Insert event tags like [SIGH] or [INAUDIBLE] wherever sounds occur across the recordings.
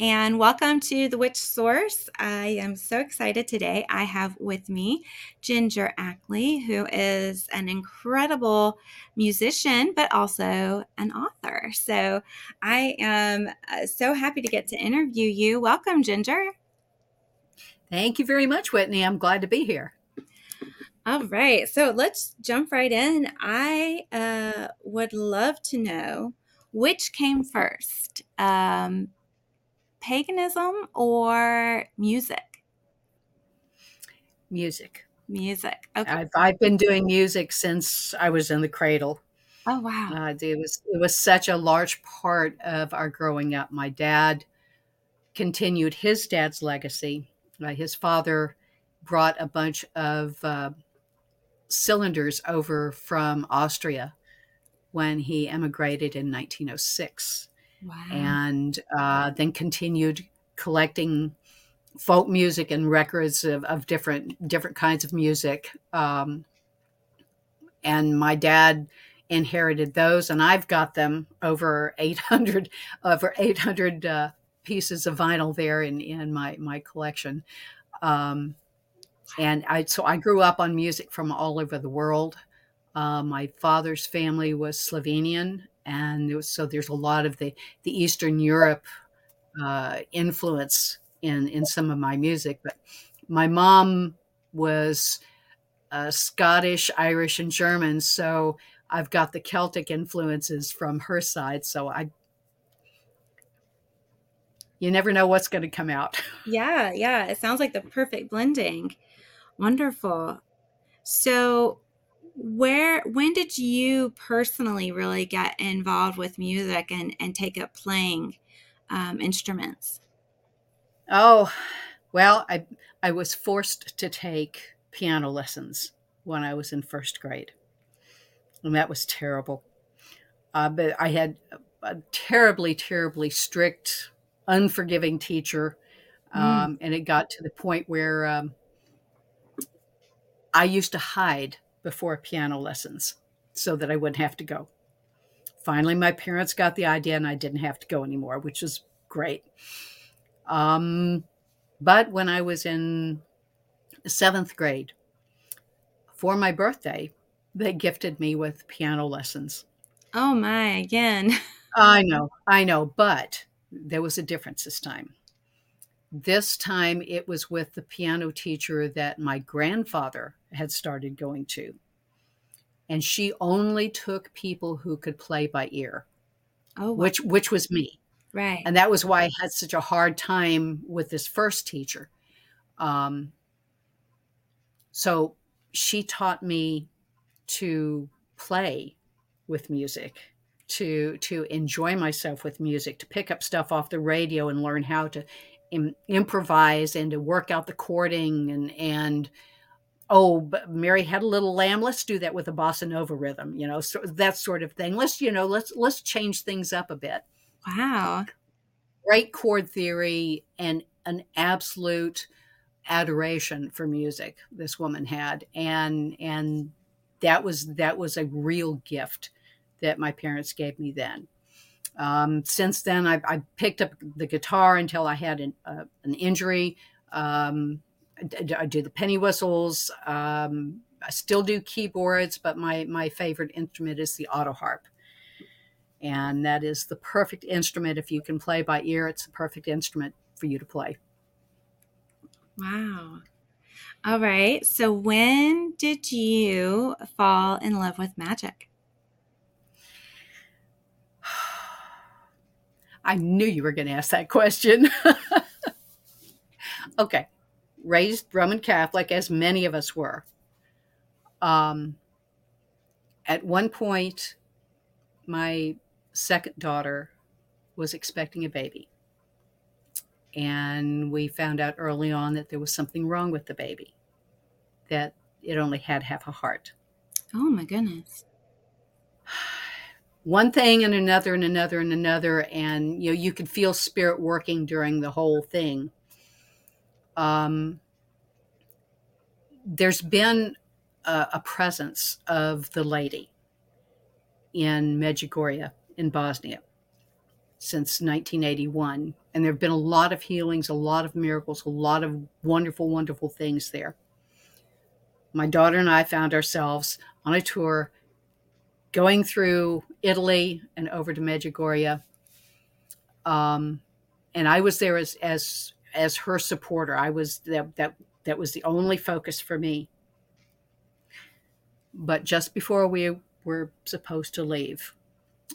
and welcome to The Witch Source. I am so excited today. I have with me Ginger Ackley, who is an incredible musician, but also an author. So I am uh, so happy to get to interview you. Welcome, Ginger. Thank you very much, Whitney. I'm glad to be here. All right. So let's jump right in. I uh, would love to know which came first um, paganism or music? Music. Music. Okay. I've, I've been doing music since I was in the cradle. Oh wow! Uh, it was it was such a large part of our growing up. My dad continued his dad's legacy. Uh, his father brought a bunch of uh, cylinders over from Austria when he emigrated in 1906 and uh, then continued collecting folk music and records of, of different different kinds of music. Um, and my dad inherited those, and I've got them over 800 over 800 uh, pieces of vinyl there in in my my collection. Um, and I so I grew up on music from all over the world. Uh, my father's family was Slovenian, and was, so there's a lot of the the Eastern Europe uh, influence in in some of my music. But my mom was uh, Scottish, Irish, and German, so I've got the Celtic influences from her side. So I, you never know what's going to come out. [LAUGHS] Yeah, yeah, it sounds like the perfect blending. Wonderful. So where when did you personally really get involved with music and and take up playing um, instruments? Oh well i i was forced to take piano lessons when i was in first grade. And that was terrible. Uh, but i had a terribly terribly strict unforgiving teacher mm. um, and it got to the point where um, i used to hide before piano lessons so that I wouldn't have to go. Finally, my parents got the idea and I didn't have to go anymore, which was great. Um, but when I was in seventh grade, for my birthday, they gifted me with piano lessons. Oh my, again. [LAUGHS] I know, I know, but there was a difference this time. This time it was with the piano teacher that my grandfather had started going to. And she only took people who could play by ear. Oh, which which was me. Right. And that was why I had such a hard time with this first teacher. Um, so she taught me to play with music to to enjoy myself with music to pick up stuff off the radio and learn how to Im- improvise and to work out the chording and and oh but mary had a little lamb let's do that with a bossa nova rhythm you know so that sort of thing. Let's you know let's let's change things up a bit. Wow. Great chord theory and an absolute adoration for music this woman had and and that was that was a real gift that my parents gave me then. Um, since then I, I, picked up the guitar until i had an, uh, an injury. Um, I do the penny whistles. Um, I still do keyboards, but my my favorite instrument is the auto harp, and that is the perfect instrument if you can play by ear. It's the perfect instrument for you to play. Wow. All right. So when did you fall in love with magic? [SIGHS] I knew you were going to ask that question. [LAUGHS] okay raised Roman Catholic, as many of us were. Um, at one point, my second daughter was expecting a baby. And we found out early on that there was something wrong with the baby, that it only had half a heart. Oh my goodness. [SIGHS] One thing and another and another and another. And, you know, you could feel spirit working during the whole thing um, there's been a, a, presence of the lady in Medjugorje in Bosnia since 1981. And there have been a lot of healings, a lot of miracles, a lot of wonderful, wonderful things there. My daughter and I found ourselves on a tour going through Italy and over to Medjugorje. Um, and I was there as, as, as her supporter. I was that, that, that was the only focus for me. But just before we were supposed to leave,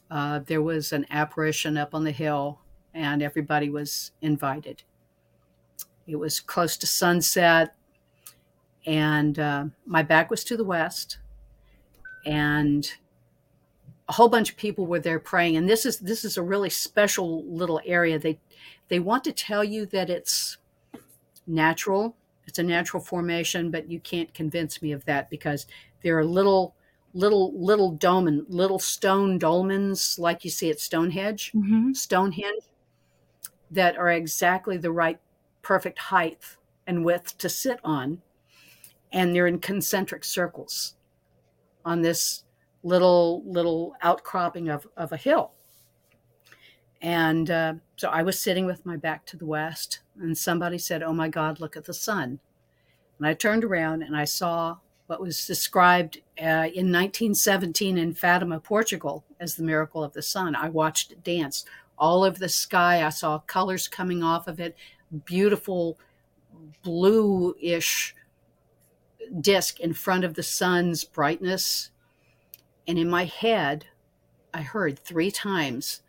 uh, there was an apparition up on the hill, and everybody was invited. It was close to sunset, and uh, my back was to the west, and a whole bunch of people were there praying. And this is this is a really special little area. They they want to tell you that it's natural. It's a natural formation, but you can't convince me of that because there are little little little dolmen, little stone dolmens like you see at Stonehenge, Mm-hmm. Stonehenge, that are exactly the right perfect height and width to sit on, and they're in concentric circles on this little little outcropping of, of a hill. And uh, so I was sitting with my back to the west, and somebody said, "Oh my God, look at the sun!" And I turned around and I saw what was described uh, in 1917 in Fatima, Portugal, as the miracle of the sun. I watched it dance all over the sky. I saw colors coming off of it, beautiful bluish disk in front of the sun's brightness. And in my head, I heard three times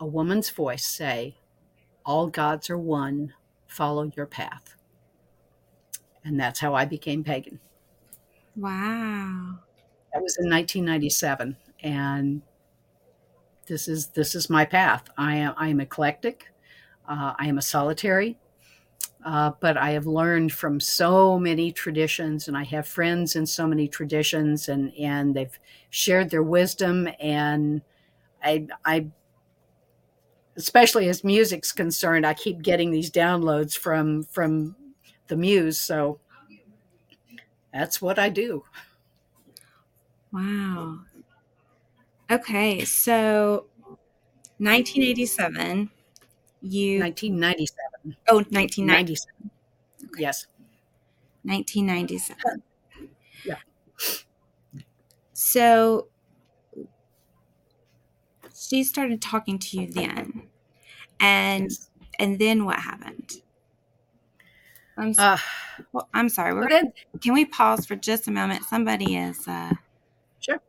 a woman's voice say, All gods are one, follow your path. And that's how I became pagan. Wow. That was in 1997, and this is this is my path. I am I am eclectic. Uh, I am a solitary, uh, but I have learned from so many traditions, and I have friends in so many traditions, and and they've shared their wisdom, and I I especially as music's concerned, I keep getting these downloads from from the muse, so that's what I do. Wow. Okay, so 1987, you 1997. oh 1990 97. Yes. 1997. Yeah. So she started talking to you then, and Yes. and then what happened? I'm s- Uh, well, I'm sorry. We're. Can we pause for just a moment? Somebody is uh Sure.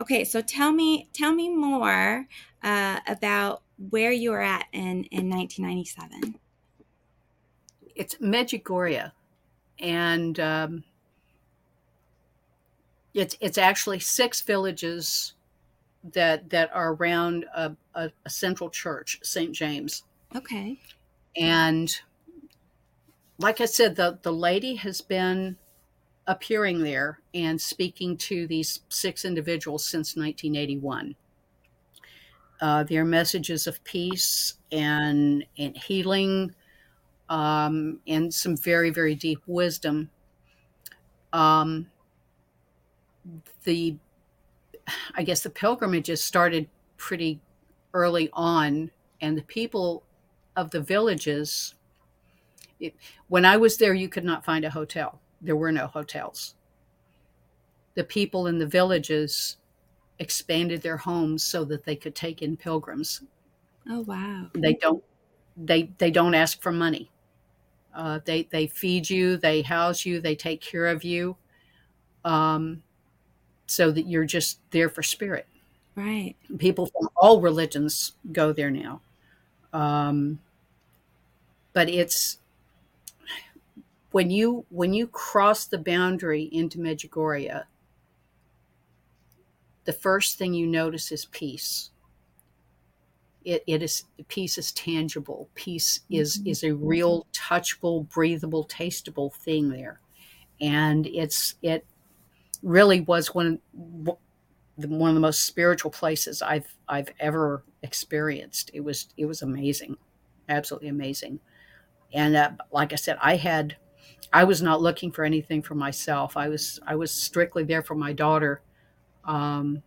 Okay, so tell me tell me more uh about where you were at in in 1997. It's Medjugorje, and um, it's it's actually six villages that that are around a, a, a central church, St. James. Okay. And like I said, the the lady has been appearing there and speaking to these six individuals since 1981. Uh, their messages of peace and and healing, um, and some very very deep wisdom. Um, the I guess the pilgrimages started pretty early on, and the people of the villages. It, when I was there, you could not find a hotel. There were no hotels. The people in the villages expanded their homes so that they could take in pilgrims. Oh wow. They don't. They they don't ask for money. Uh, they they feed you, they house you, they take care of you, um, so that you're just there for spirit Right. people from all religions go there now. Um, but it's when you when you cross the boundary into Medjugorje, the first thing you notice is peace. It, it is peace is tangible. Peace is Mhm. is a real touchable, breathable, tasteable thing there, and it's it really was one the, one of the most spiritual places I've I've ever experienced. It was it was amazing, absolutely amazing. And uh, like I said, I had I was not looking for anything for myself. I was I was strictly there for my daughter. Um,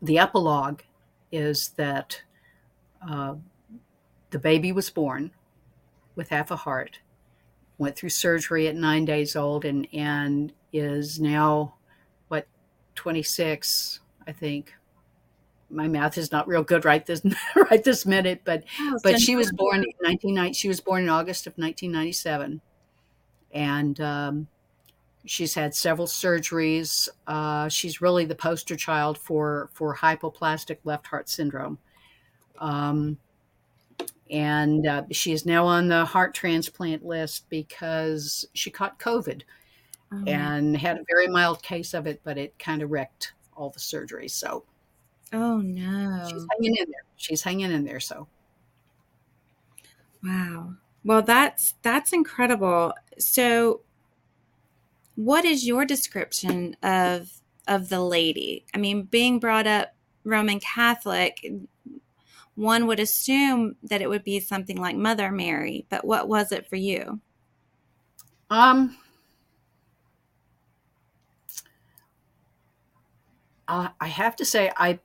the epilogue is that uh, the baby was born with half a heart, went through surgery at nine days old, and and is now what 26, I think. My math is not real good right this [LAUGHS] right this minute, but oh, but she was born in 1990. She was born in August of 1997, and um, she's had several surgeries. Uh, she's really the poster child for for hypoplastic left heart syndrome. Um, and uh, she is now on the heart transplant list because she caught COVID oh. and had a very mild case of it, but it kind of wrecked all the surgeries. So, oh no, she's hanging in there. She's hanging in there. So, wow. Well, that's that's incredible. So, what is your description of of the lady? I mean, being brought up Roman Catholic, one would assume that it would be something like Mother Mary, but what was it for you? Um uh, I have to say I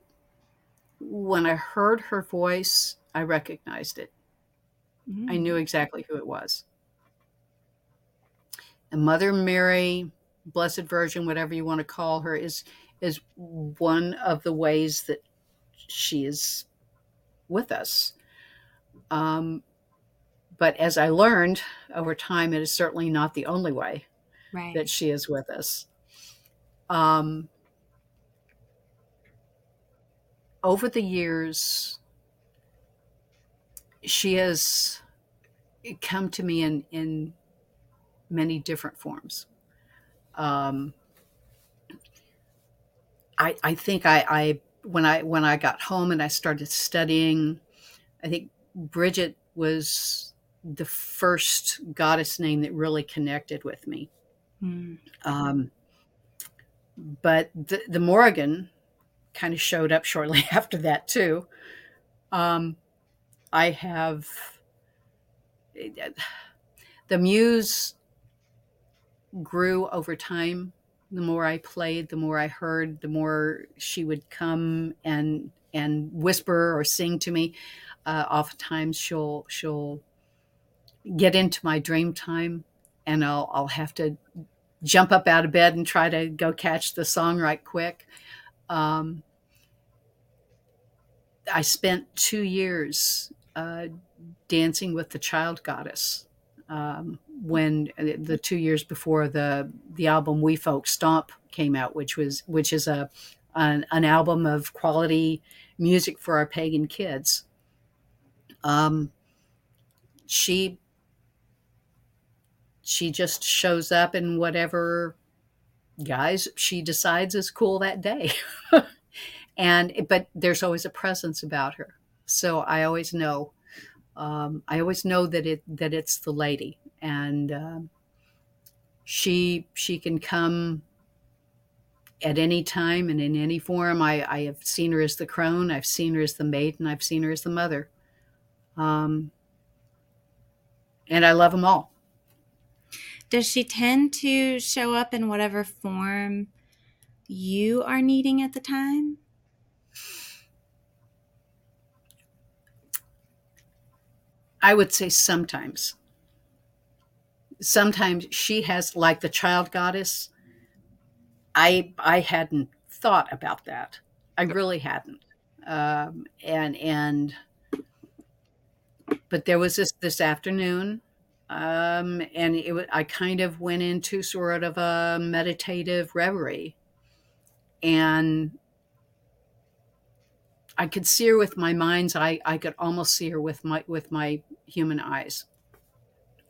when I heard her voice, I recognized it. Mm-hmm. I knew exactly who it was. And Mother Mary, Blessed Virgin, whatever you want to call her, is is one of the ways that she is with us. Um, but as I learned over time, it is certainly not the only way right. that she is with us. Um, over the years, she has come to me in, in many different forms. Um, I, I think I, I when I when I got home and I started studying, I think Bridget was the first goddess name that really connected with me. Mm. Um, but the, the Morrigan kind of showed up shortly [LAUGHS] after that too. Um, I have the muse grew over time. The more I played, the more I heard, the more she would come and and whisper or sing to me. Uh, oftentimes, she'll she'll get into my dream time, and I'll I'll have to jump up out of bed and try to go catch the song right quick. Um, I spent two years uh, dancing with the child goddess um, when uh, the two years before the the album Wee Folk Stomp came out, which was which is a an, an album of quality music for our pagan kids. Um, she she just shows up in whatever guise she decides is cool that day. [LAUGHS] and but there's always a presence about her. So I always know um, I always know that it that it's the lady, and uh, she she can come at any time and in any form. I, I have seen her as the crone, I've seen her as the maiden, I've seen her as the mother, um, and I love them all. Does she tend to show up in whatever form you are needing at the time? I would say sometimes. Sometimes she has, like the child goddess. I I hadn't thought about that. I really hadn't. Um, and and but there was this this afternoon, um, and it I kind of went into sort of a meditative reverie, and I could see her with my mind's eye. I could almost see her with my with my human eyes.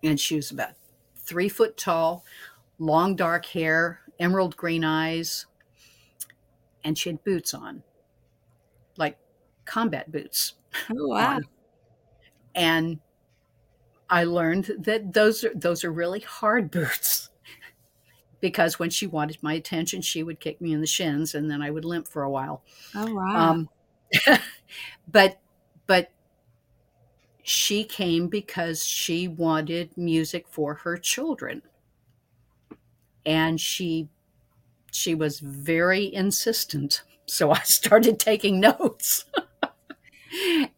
And she was about three foot tall, long dark hair, emerald green eyes, and she had boots on, like combat boots. Oh [LAUGHS] wow! And I learned that those are those are really hard boots. [LAUGHS] because when she wanted my attention, she would kick me in the shins, and then I would limp for a while. Oh wow! Um, [LAUGHS] but but she came because she wanted music for her children and she she was very insistent so i [LAUGHS] started taking notes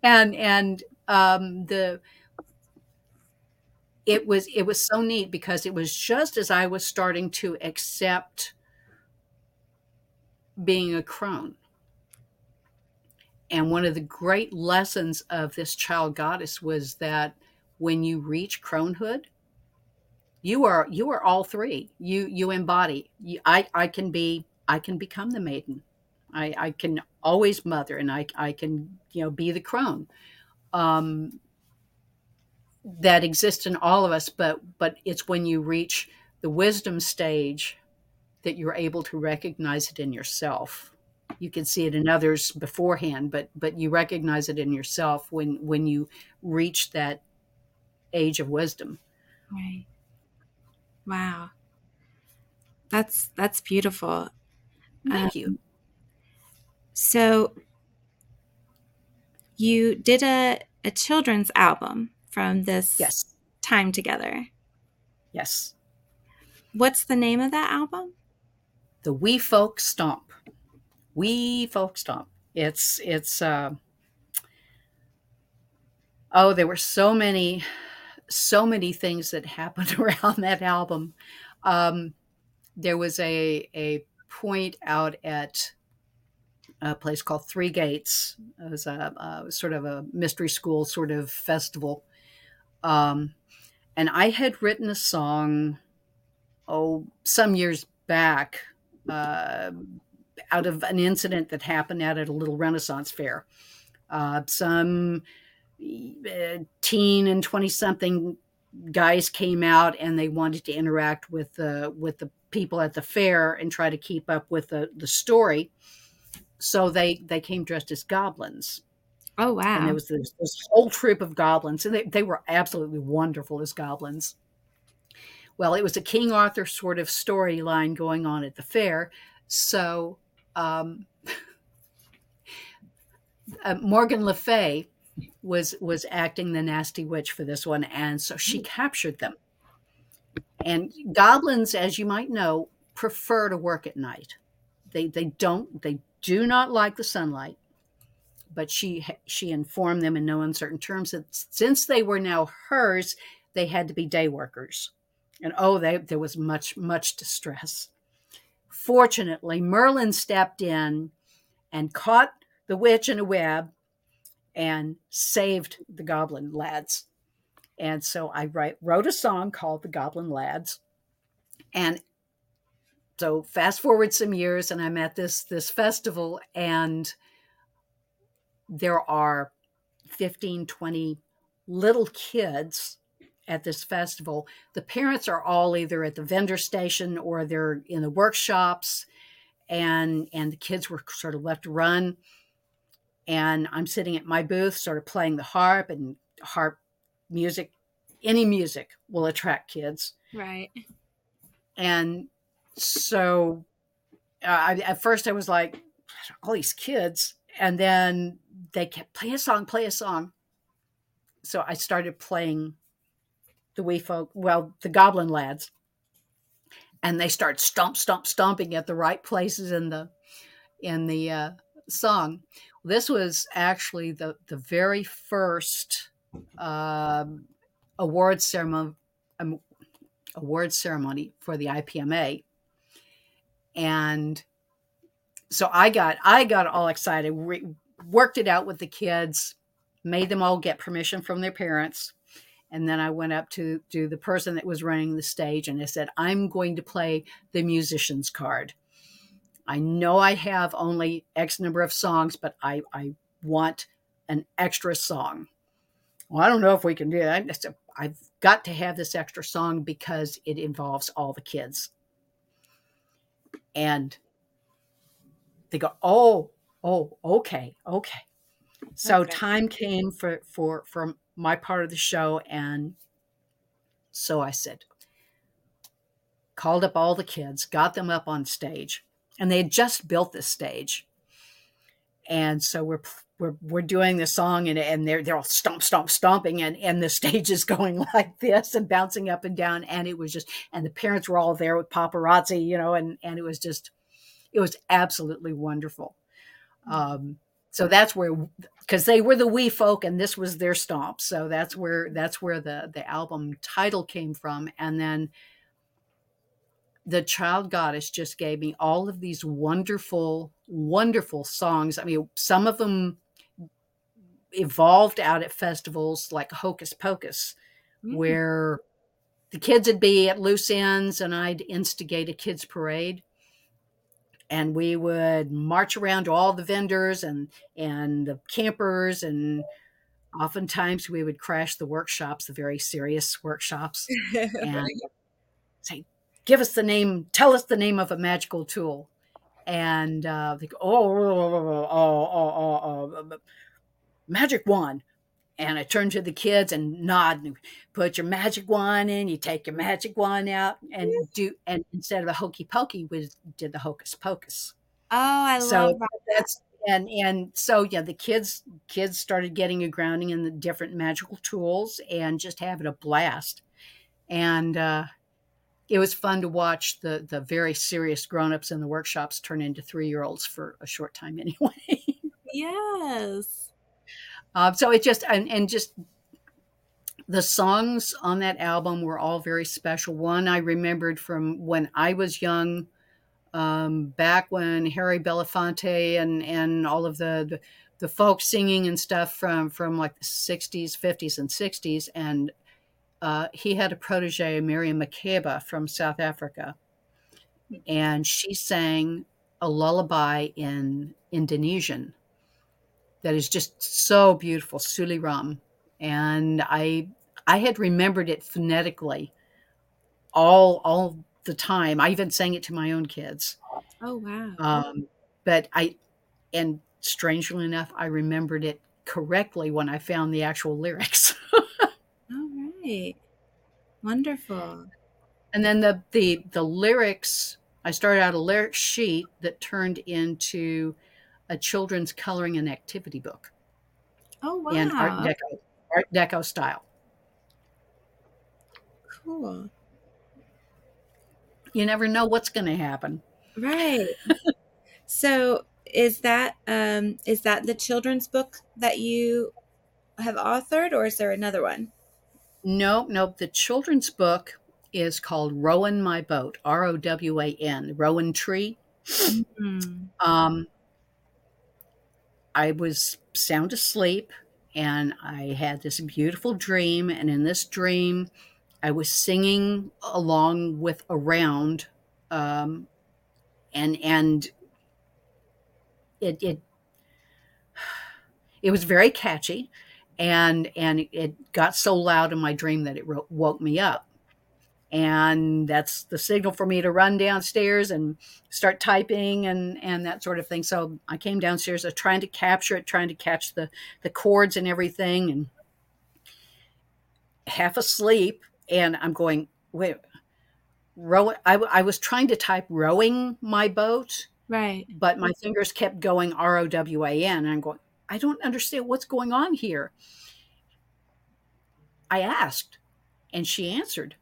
and and um, the it was it was so neat because it was just as I was starting to accept being a crone. And one of the great lessons of this child goddess was that when you reach cronehood, you are you are all three. You you embody. You, I I can be I can become the maiden. I I can always mother, and I I can you know be the crone. Um, that exists in all of us, but but it's when you reach the wisdom stage that you're able to recognize it in yourself. You can see it in others beforehand, but but you recognize it in yourself when when you reach that age of wisdom. Right. Wow. That's that's beautiful. Thank um, you. So you did a, a children's album from this yes. time together. Yes. What's the name of that album? The Wee Folk Stomp. Wee Folk Stomp. It's it's uh oh, there were so many so many things that [LAUGHS] happened [LAUGHS] around that album. Um, there was a a point out at a place called Three Gates. It was a, a sort of a mystery school sort of festival, um, and I had written a song, oh, some years back, uh, out of an incident that happened out at a little Renaissance fair. Uh, some uh, teen and 20 something guys came out and they wanted to interact with the with the people at the fair and try to keep up with the, the story so they they came dressed as goblins oh wow and there was this, this whole troop of goblins and they, they were absolutely wonderful as goblins. Well it was a king arthur sort of storyline going on at the fair so um, [LAUGHS] uh, morgan le fay was was acting the nasty witch for this one and so she mm. captured them. And goblins as you might know prefer to work at night. They they don't they do not like the sunlight but she she informed them in no uncertain terms that since they were now hers they had to be day workers and oh they, there was much much distress fortunately merlin stepped in and caught the witch in a web and saved the Goblin Lads. And so I write, wrote a song called The Goblin Lads. And so fast forward some years and I'm at this this festival and there are 15 20 little kids at this festival the parents are all either at the vendor station or they're in the workshops and and the kids were sort of left to run and I'm sitting at my booth, sort of playing the harp and harp music. Any music will attract kids, right? And so, uh, I, at first, I was like, all these kids, and then they kept play a song, play a song. So I started playing the wee folk, well, the Goblin Lads, and they start stomp, stomp, stomping at the right places in the in the uh, song. This was actually the the very first um, award ceremony um, award ceremony for the IPMA, and so I got I got all excited. Re- worked it out with the kids, made them all get permission from their parents, and then I went up to to the person that was running the stage and I said, "I'm going to play the musician's card." I know I have only X number of songs, but I, I want an extra song. Well, I don't know if we can do that. I've got to have this extra song because it involves all the kids. And they go, oh, oh, okay, okay. So okay. time came for for for my part of the show, and so I said, called up all the kids, got them up on stage, and they had just built this stage and so we're we're, we're doing the song and, and they're they're all stomp stomp stomping and and the [LAUGHS] stage is going [LAUGHS] like this and bouncing up and down and it was just and the parents were all there with paparazzi you know and and it was just it was absolutely wonderful. Um, so that's where because they were the wee folk and this was their stomp. So that's where that's where the the album title came from. And then the child goddess just gave me all of these wonderful wonderful songs. I mean some of them evolved out at festivals like hocus pocus mm-hmm. where the kids would be at loose ends and i'd instigate a kids parade and we would march around to all the vendors and and the campers and oftentimes we would crash the workshops the very serious workshops and say give us the name tell us the name of a magical tool and uh, they go, oh, oh, oh, oh, oh, magic wand and I turn to the kids and nod and put your magic wand in. You take your magic wand out and do, and instead of a hokey pokey, we did the hocus pocus. Oh, I so love that. That's and and so yeah, the kids kids started getting a grounding in the different magical tools and just having a blast. And uh, it was fun to watch the the very serious grown ups in the workshops turn into three year olds for a short time [LAUGHS] anyway. yes. Uh, so it just and, and just the songs on that album were all very special. One I remembered from when I was young, um, back when Harry Belafonte and and all of the, the the folk singing and stuff from from like the 60s 50s and 60s and uh, he had a protege miriam makeba from south africa. And she sang a lullaby in indonesian that is just so beautiful, Suliram. And I I had remembered it phonetically all all the time. I even sang it to my own kids. Oh wow. Um, but I and strangely enough, I remembered it correctly when I found the actual lyrics. [LAUGHS] all right. Wonderful. And then the the the lyrics I started out a lyric sheet that turned into a children's coloring and activity book. Oh wow! In Art Deco, Art Deco style. Cool. You never know what's going to happen. Right. [LAUGHS] so, is that um, is that the children's book that you have authored, or is there another one? Nope, nope. The children's book is called Rowan My Boat, R O W A N, Rowan Tree. Mm-hmm. Um, I was sound asleep and I had this beautiful dream. And in this dream, I was singing along with around, um, and and it it it was very catchy, and and it got so loud in my dream that it woke me up and that's the signal for me to run downstairs and start typing and and that sort of thing. So i came downstairs uh, trying to capture it trying to catch the the chords and everything and half asleep. And i'm going wait rowing I, I was trying to type rowing my boat right. but my fingers kept going r-o-w-a-n and i'm going i don't understand what's going on here. I asked and she answered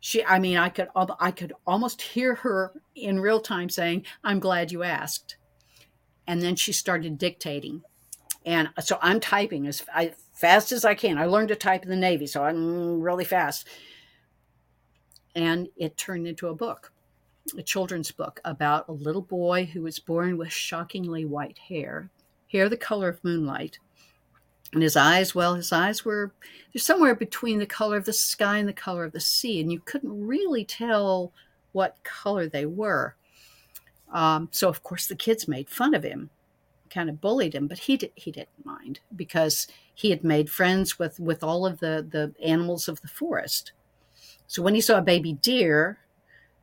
she i mean i could i could almost hear her in real time saying i'm glad you asked. And then she started dictating. And uh, so i'm typing as fast as i can. I learned to type in the navy so i'm really fast. And it turned into a book a children's book about a little boy who was born with shockingly white hair hair the color of moonlight and his eyes, well, his eyes were they're somewhere between the color of the sky and the color of the sea, and you couldn't really tell what color they were. Um, so of course the kids made fun of him, kind of bullied him, but he did, he didn't mind because he had made friends with with all of the the animals of the forest. So when he saw a baby deer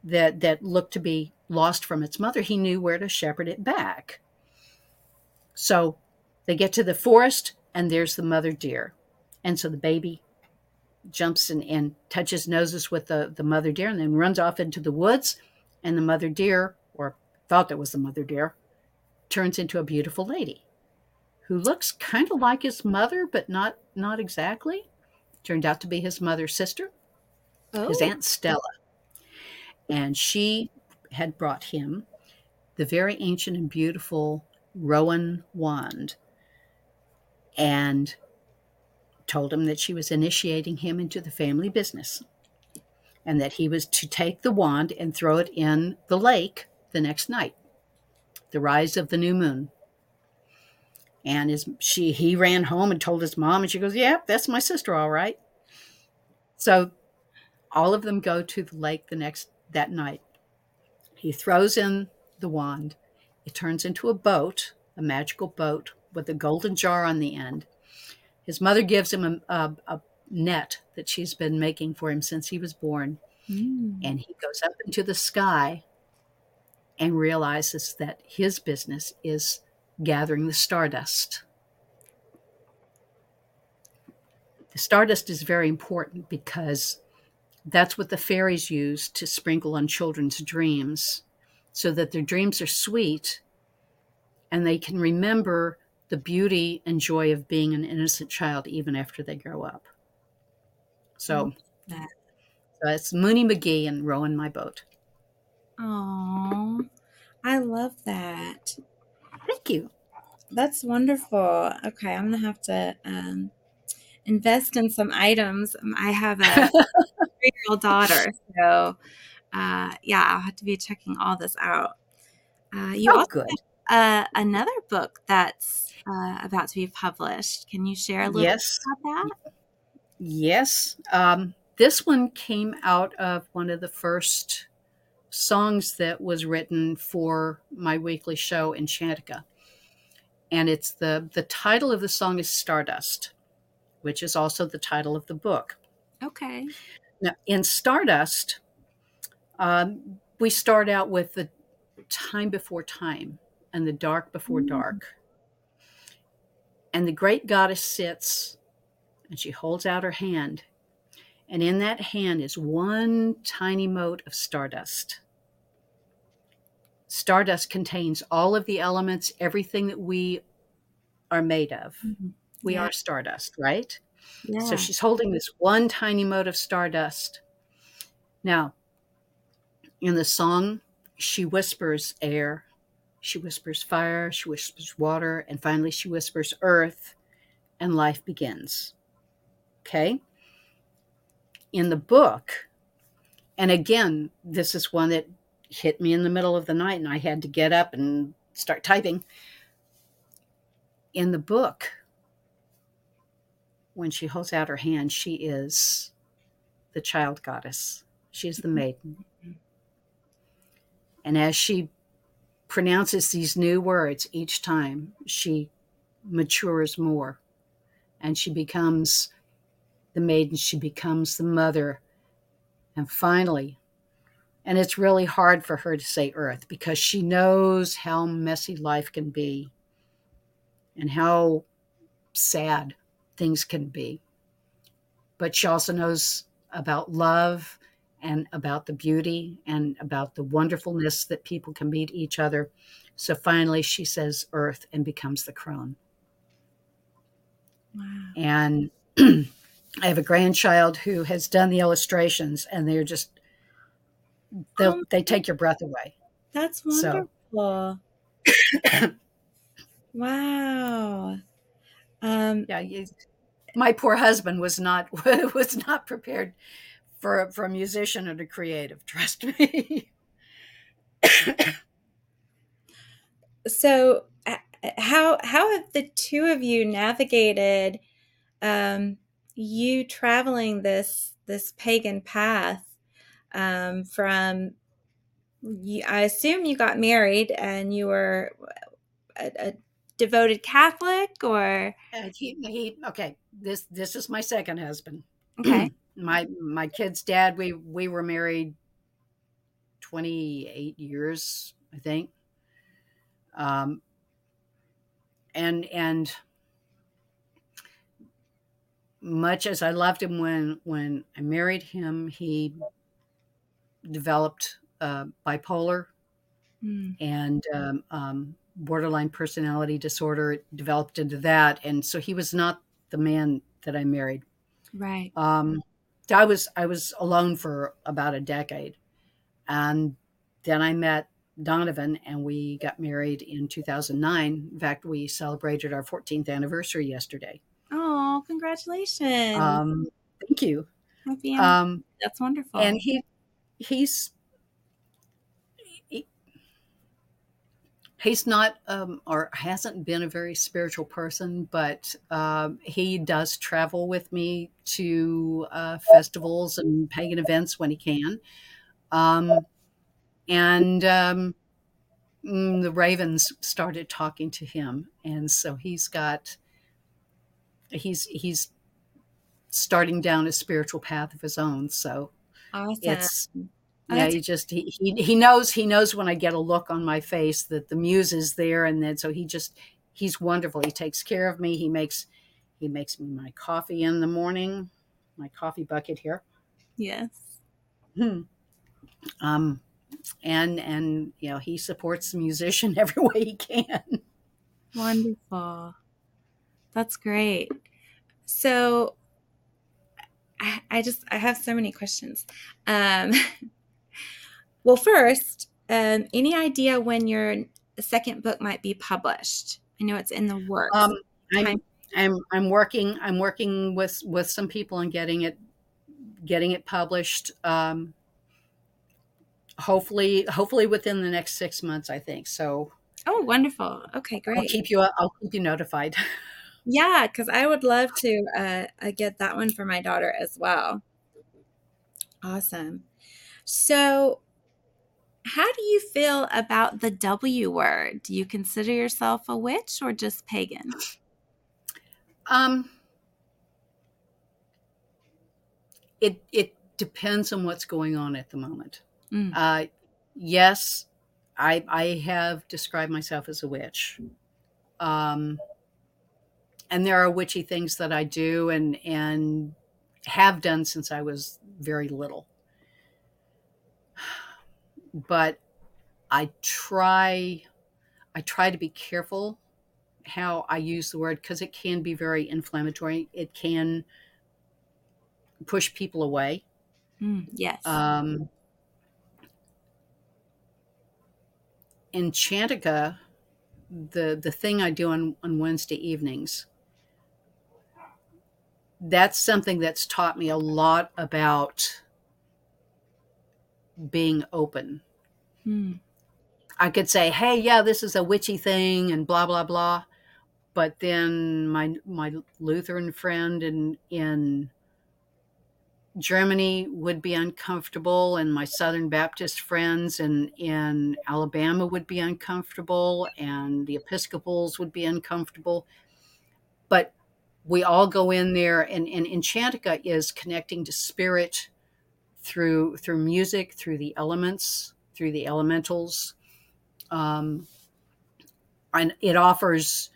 that that looked to be lost from its mother, he knew where to shepherd it back. So they get to the forest and there's the mother deer. And so the baby jumps and, and touches noses with the, the mother deer and then runs off into the woods. And the mother deer, or thought it was the mother deer, turns into a beautiful lady who looks kind of like his mother, but not not exactly. Turned out to be his mother's sister, oh. his aunt Stella. And she had brought him the very ancient and beautiful Rowan wand and told him that she was initiating him into the family business and that he was to take the wand and throw it in the lake the next night, the rise of the new moon. And his she he ran home and told his mom, and she goes, "Yep, yeah, that's my sister, all right." So all of them go to the lake the next that night. He throws in the wand. It turns into a boat, a magical boat with a golden jar on the end. His mother gives him a, a, a net that she's been making for him since he was born. Mm. And he goes up into the sky and realizes that his business is gathering the stardust. The stardust is very important because that's what the fairies use to sprinkle on children's dreams so that their dreams are sweet and they can remember the beauty and joy of being an innocent child even after they grow up. So, so it's Mooney McGee and Rowan My Boat. Oh, I love that. Thank you. That's wonderful. Okay, I'm gonna have to um, invest in some items. Um, I have a [LAUGHS] three-year-old daughter, so uh, yeah, I'll have to be checking all this out. Uh, you oh, also good. Have, uh, another book that's uh, about to be published. Can you share a little yes. about that? Yes. Um, this one came out of one of the first songs that was written for my weekly show, Enchantica. And it's the the title of the song is Stardust, which is also the title of the book. Okay. Now, in Stardust, um, we start out with the time before time and the dark before mm. dark. And the great goddess sits and she holds out her hand. And in that hand is one tiny mote of stardust. Stardust contains all of the elements, everything that we are made of. Mm-hmm. We yeah. are stardust, right? Yeah. So she's holding this one tiny mote of stardust. Now, in the song, she whispers air, she whispers fire, she whispers water, and finally she whispers earth, and life begins. Okay? In the book, and again, this is one that hit me in the middle of the night, and I had to get up and start typing. In the book, when she holds out her hand, she is the child goddess. She is the maiden. And as she pronounces these new words each time, she matures more and she becomes the maiden, she becomes the mother. And finally, and it's really hard for her to say earth because she knows how messy life can be and how sad things can be. But she also knows about love and about the beauty and about the wonderfulness that people can meet each other. So finally, she says earth and becomes the crone. Wow. And [CLEARS THROAT] I have a grandchild who has done the illustrations, and they're just they um, they take your breath away. That's wonderful. So. [COUGHS] wow. Um, yeah, you, my poor husband was not [LAUGHS] was not prepared for for a musician and a creative. [LAUGHS] Trust me. [COUGHS] so, how how have the two of you navigated? Um, you traveling this this pagan path um, from you, I assume you got married and you were a, a devoted Catholic or uh, he, he okay this this is my second husband okay my my kid's dad we we were married 28 years I think um and and much as I loved him when when I married him, he developed uh, bipolar mm. and um, um, borderline personality disorder. Developed into that, and so he was not the man that I married. Right. I was I was alone for about a decade, and then I met Donovan, and we got married in 2009. In fact, we celebrated our 14th anniversary yesterday. Oh, congratulations! Um, thank you. Happy Um, That's wonderful. and he he's he- he's not um, or hasn't been a very spiritual person but um, he does travel with me to uh, festivals and pagan events when he can um, and um, mm, the ravens started talking to him and so he's got he's he's starting down a spiritual path of his own so awesome. it's yeah that's- he just he, he he knows he knows when i get a look on my face that the muse is there and then so he just he's wonderful he takes care of me he makes he makes me my coffee in the morning my coffee bucket here yes. Hmm. um and and you know he supports the musician [LAUGHS] every way he can Wonderful. That's great. So I, I just I have so many questions. Um, [LAUGHS] well, first, um, any idea when your second book might be published? I know it's in the works. um i'm i'm i'm working i'm working with with some people on getting it getting it published um hopefully hopefully within the next six months i think so oh, wonderful. Okay, great. i'll keep you i'll keep you notified [LAUGHS] Yeah, because I would love to uh, uh, get that one for my daughter as well. Awesome. So, how do you feel about the W word? Do you consider yourself a witch or just pagan? um it it depends on what's going on at the moment Mm. uh yes i i have described myself as a witch um and there are witchy things that i do and and have done since i was very little but i try i try to be careful how i use the word because it can be very inflammatory it can push people away Mm, yes. um, Enchantica, the the thing I do on, on Wednesday evenings, that's something that's taught me a lot about being open. Mm, I could say, "Hey, yeah, this is a witchy thing," and blah blah blah, but then my my Lutheran friend in in Germany would be uncomfortable, and my Southern Baptist friends in, in Alabama would be uncomfortable, and the Episcopals would be uncomfortable. But we all go in there, and, and Enchantica is connecting to spirit through through music, through the elements, through the elementals. Um, and it offers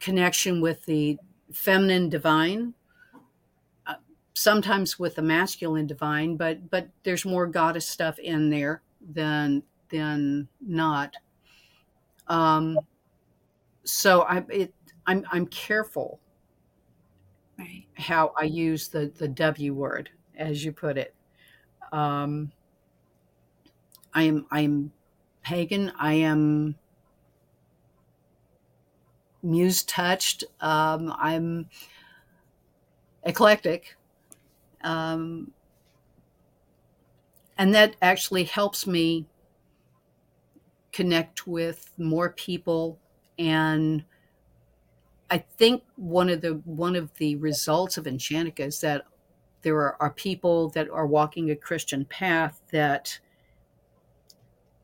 connection with the feminine divine sometimes with the masculine divine, but but there's more goddess stuff in there than than not. Um, so I it I'm I'm careful right. how I use the the W word as you put it. Um, I am I am pagan. I am muse touched. Um, I'm eclectic um, and that actually helps me connect with more people and i think one of the one of the results of enchantica is that there are, are people that are walking a christian path that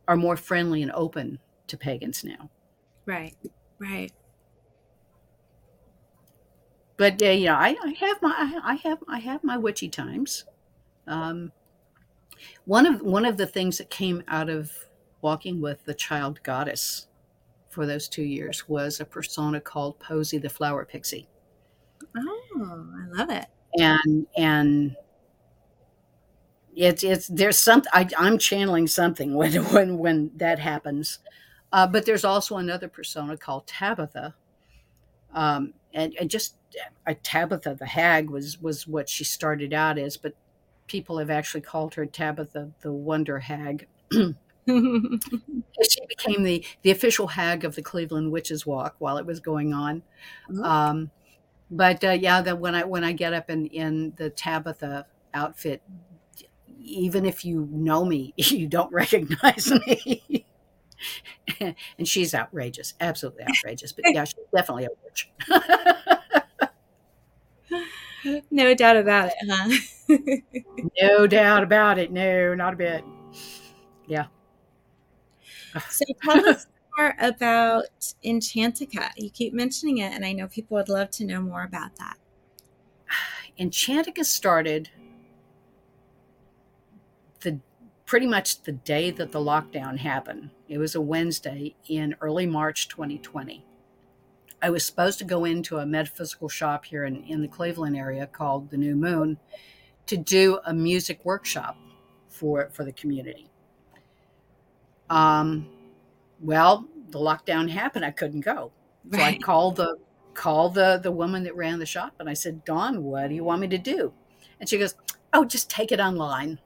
are more friendly and open to pagans now Right. Right. but yeah, you know, I, I have my I, I have I have my witchy times. Um, one of one of the things that came out of walking with the child goddess for those two years was a persona called Posie the flower pixie, Oh, I love it. and and it's it's there's some I, I'm channeling something when [LAUGHS] when when that happens, uh, but there's also another persona called Tabitha, um, and, and just uh, Tabitha the hag was was what she started out as, but people have actually called her Tabitha the Wonder Hag. [CLEARS THROAT] she became the the official hag of the Cleveland Witches Walk while it was going on. Ooh. Um, but uh, yeah, that when I when I get up in in the Tabitha outfit, even if you know me, [LAUGHS] you don't recognize me. and she's outrageous, absolutely outrageous. But yeah, she's definitely a witch. [LAUGHS] no doubt about it, huh? [LAUGHS] no doubt about it. No, not a bit. Yeah. so tell us more about Enchantica. You keep mentioning it, and I know people would love to know more about that. [SIGHS] Enchantica started the pretty much the day that the lockdown happened. It was a Wednesday in early March 2020. I was supposed to go into a metaphysical shop here in, in the Cleveland area called the New Moon to do a music workshop for for the community. Um, well, the lockdown happened. I couldn't go, so right. I called the called the the woman that ran the shop, and I said, "Dawn, what do you want me to do?" And she goes, "Oh, just take it online."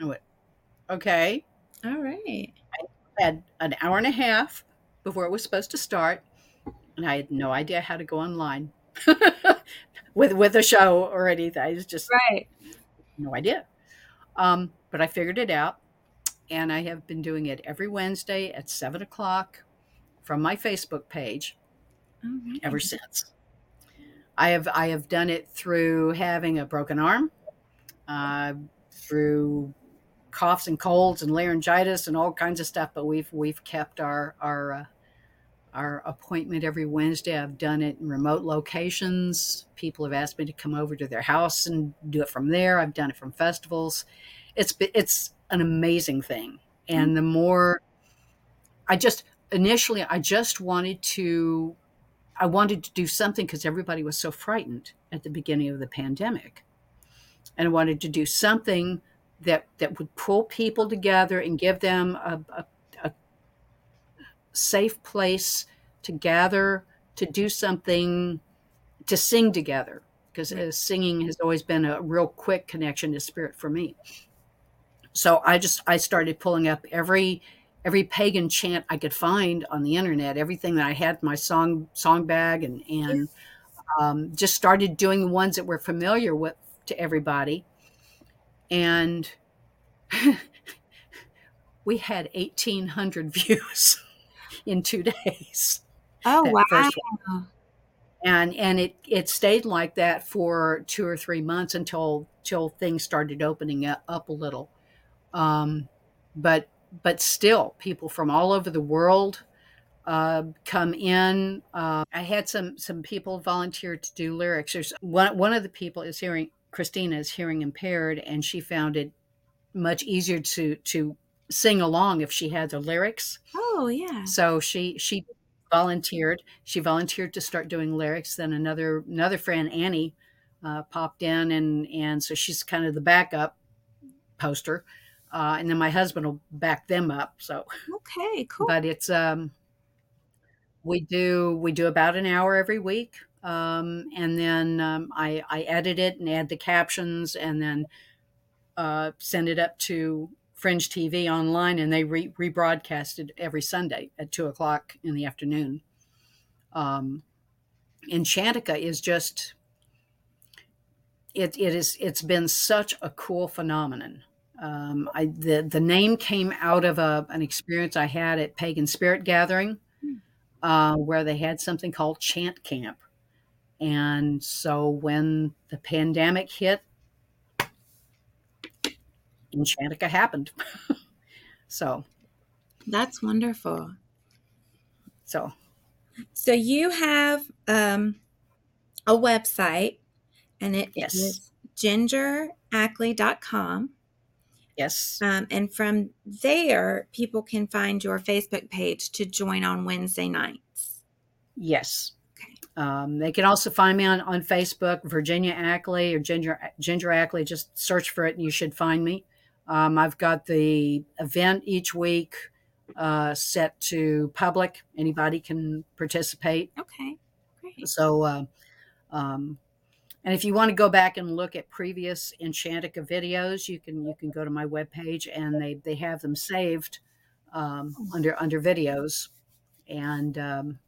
I went, "Okay." All right. I had an hour and a half before it was supposed to start, and I had no idea how to go online [LAUGHS] with with a show or anything. I was just right. No idea. Um, but I figured it out and I have been doing it every Wednesday at seven o'clock from my Facebook page right. ever since. I have I have done it through having a broken arm, uh, through coughs and colds and laryngitis and all kinds of stuff. But we've we've kept our our uh, our appointment every Wednesday. I've done it in remote locations. People have asked me to come over to their house and do it from there. I've done it from festivals. It's it's an amazing thing. And the more I just initially, I just wanted to, I wanted to do something because everybody was so frightened at the beginning of the pandemic. And I wanted to do something that, that would pull people together and give them a, a, a safe place to gather, to do something, to sing together. Because right. singing has always been a real quick connection to spirit for me. So I just I started pulling up every every pagan chant I could find on the internet, everything that I had in my song song bag, and and um, just started doing the ones that were familiar with to everybody. And [LAUGHS] we had eighteen hundred views [LAUGHS] in two days. Oh wow! And and it it stayed like that for two or three months until till things started opening up, up a little. Um, but but still, people from all over the world uh, come in. Uh, I had some some people volunteer to do lyrics. There's one one of the people is hearing Christina is hearing impaired, and she found it much easier to to sing along if she had the lyrics. Oh yeah. So she she volunteered. She volunteered to start doing lyrics. Then another another friend Annie uh, popped in, and and so she's kind of the backup poster uh, and then my husband will back them up. So okay, cool. But it's um, we do we do about an hour every week, um, and then um, I I edit it and add the captions, and then uh, send it up to Fringe TV online, and they re- rebroadcast it every Sunday at two o'clock in the afternoon. Um, Enchantica is just it it is it's been such a cool phenomenon um, I, the the name came out of a, an experience I had at Pagan Spirit Gathering, hmm. uh, where they had something called Chant Camp, and so when the pandemic hit, Enchantica happened. [LAUGHS] so that's wonderful. So, so you have um, a website, and it yes. is gingerackley.com. Yes. Um, and from there, people can find your Facebook page to join on Wednesday nights. Yes. Um, they can also find me on, on Facebook, Virginia Ackley or Ginger, Ginger Ackley. Just search for it and you should find me. Um, I've got the event each week uh, set to public. Anybody can participate. Okay, great. So, uh, um, and if you want to go back and look at previous Enchantica videos, you can you can go to my webpage and they they have them saved um, under under videos, and um,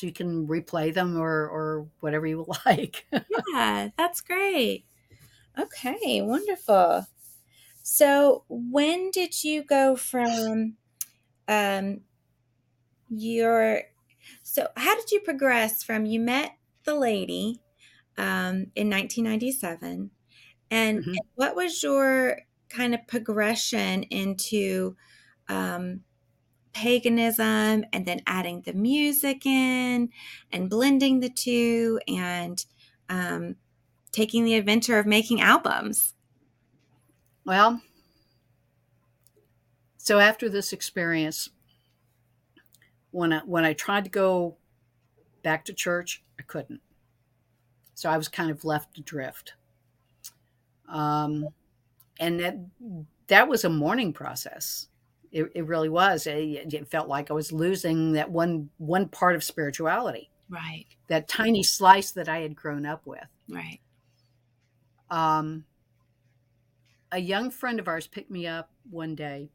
so you can replay them or or whatever you [LAUGHS] like. yeah, that's great. Okay, wonderful. So, when did you go from um, your so how did you progress from you met the lady um, in 1997 and, Mhm. and what was your kind of progression into um, paganism and then adding the music in and blending the two and um, taking the adventure of making albums Well, so after this experience, when I when I tried to go back to church, I couldn't. So I was kind of left adrift. Um, and that that was a mourning process. It, it really was. It, it felt like I was losing that one one part of spirituality, right that tiny slice that I had grown up with. right Um, a young friend of ours picked me up one day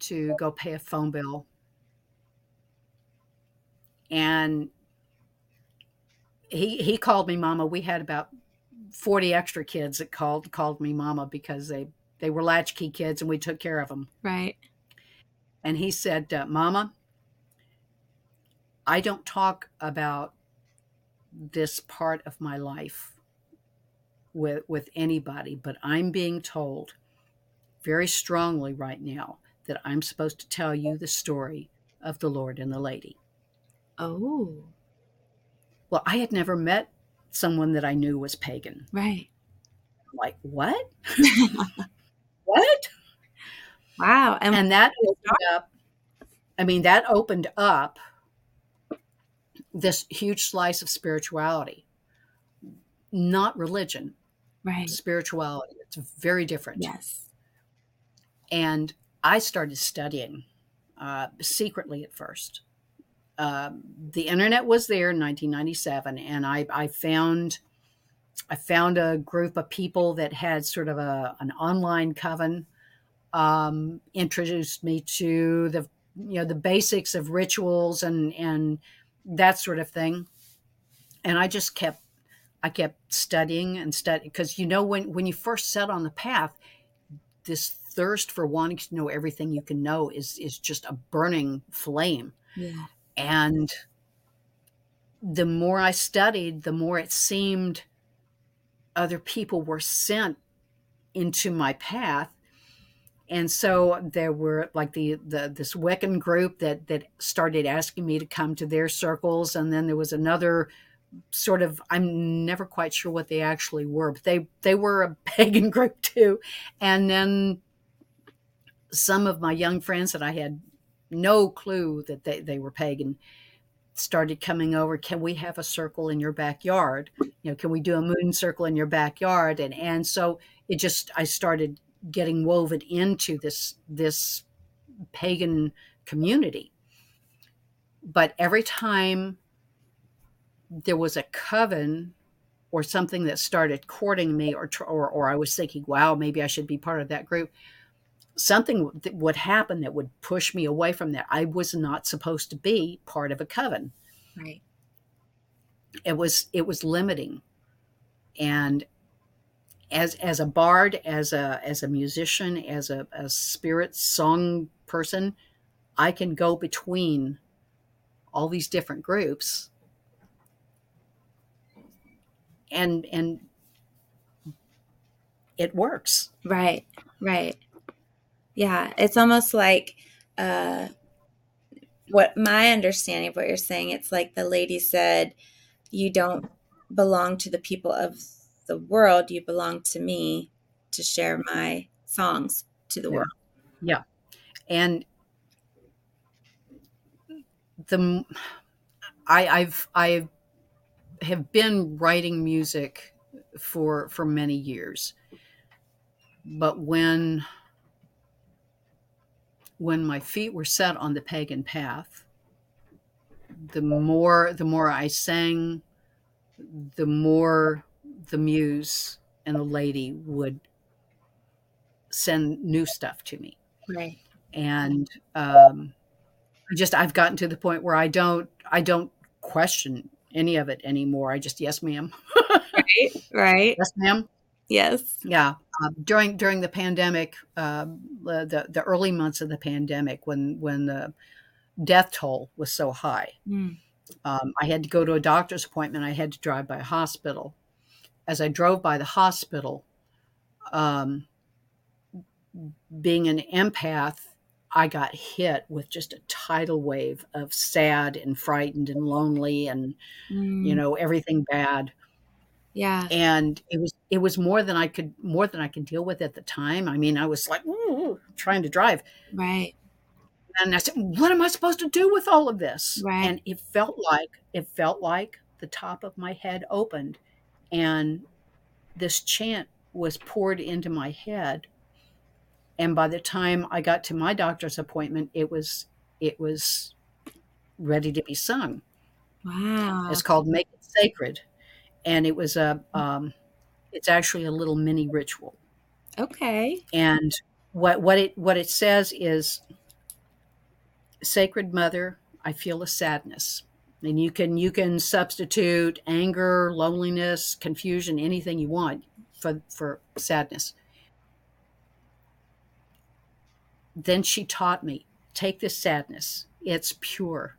to go pay a phone bill. And he he called me mama. We had about 40 extra kids that called called me mama because they they were latchkey kids and we took care of them. right And he said, uh, "Mama, I don't talk about this part of my life with with anybody, but I'm being told very strongly right now that I'm supposed to tell you the story of the Lord and the lady." oh Well, I had never met someone that I knew was pagan. right I'm like, what? [LAUGHS] what? wow and, And that opened up, I mean, that opened up this huge slice of spirituality, not religion, right spirituality. It's very different. yes And I started studying uh, secretly at first. Um, the internet was there in 1997, and I, I found I found a group of people that had sort of a an online coven. Um, introduced me to the you know the basics of rituals and and that sort of thing, and I just kept I kept studying and studying because you know when when you first set on the path, this thirst for wanting to know everything you can know is is just a burning flame yeah and the more I studied, the more it seemed other people were sent into my path. And so there were like the, the this Wiccan group that that started asking me to come to their circles, and then there was another sort of I'm never quite sure what they actually were, but they they were a [LAUGHS] pagan group too. And then some of my young friends that I had no clue that they, they were pagan started coming over can we have a circle in your backyard? You know can we do a moon circle in your backyard? And and so it just i started getting woven into this this pagan community. But every time there was a coven or something that started courting me or or, or i was thinking wow maybe i should be part of that group something that would happen that would push me away from that. I was not supposed to be part of a coven. right It was it was limiting. And as as a bard, as a as a musician, as a, a spirit song person, I can go between all these different groups and and it works. right right yeah it's almost like uh what my understanding of what you're saying it's like the lady said you don't belong to the people of the world you belong to me to share my songs to the Yeah. world. Yeah, and the I, I've I have been writing music for for many years, but when when my feet were set on the pagan path, the more the more I sang, the more the muse and the lady would send new stuff to me right and um, just I've gotten to the point where I don't I don't question any of it anymore. I just yes, ma'am. [LAUGHS] right. Right. Yes, ma'am. Yes. Yeah. Uh, during during the pandemic, uh, the the early months of the pandemic, when when the death toll was so high, mm. um, I had to go to a doctor's appointment. I had to drive by a hospital. As I drove by the hospital, um, being an empath, I got hit with just a tidal wave of sad and frightened and lonely and mm. you know everything bad. Yeah. And it was it was more than I could more than I could deal with at the time. I mean, I was like trying to drive. Right. And I said, "What am I supposed to do with all of this?" Right. And it felt like it felt like the top of my head opened and this chant was poured into my head and by the time I got to my doctor's appointment, it was it was ready to be sung. Wow! It's called "Make It Sacred," and it was a um, it's actually a little mini ritual. Okay. And what what it what it says is, "Sacred Mother, I feel a sadness." And you can you can substitute anger, loneliness, confusion, anything you want for for sadness. then she taught me take this sadness. It's pure.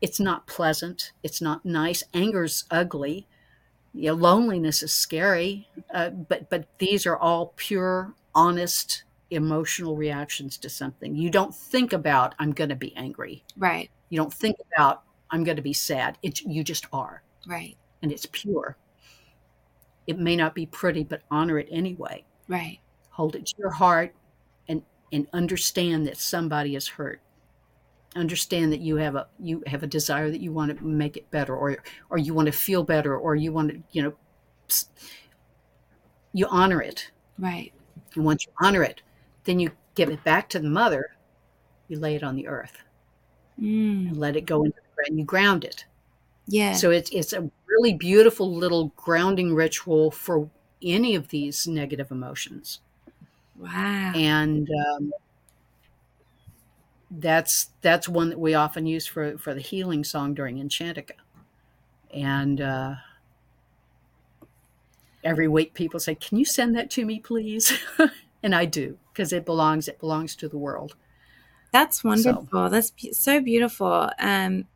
It's not pleasant. It's not nice. Anger's ugly. You know, loneliness is scary. Uh, but but these are all pure, honest, emotional reactions to something. You don't think about I'm going to be angry. Right. You don't think about I'm going to be sad. It you just are. Right. And it's pure. It may not be pretty, but honor it anyway. Right. Hold it to your heart and and understand that somebody is hurt understand that you have a you have a desire that you want to make it better or or you want to feel better or you want to you know you honor it. Right. And once you honor it then you give it back to the mother you lay it on the earth. Mm. and let it go into the ground you ground it. Yeah. So it's it's a really beautiful little grounding ritual for any of these negative emotions. Wow. And um, that's that's one that we often use for for the healing song during Enchantica. And uh, every week people say, "Can you send that to me, please?" [LAUGHS] and I do because it belongs it belongs to the world. That's wonderful. So. That's so beautiful. Um,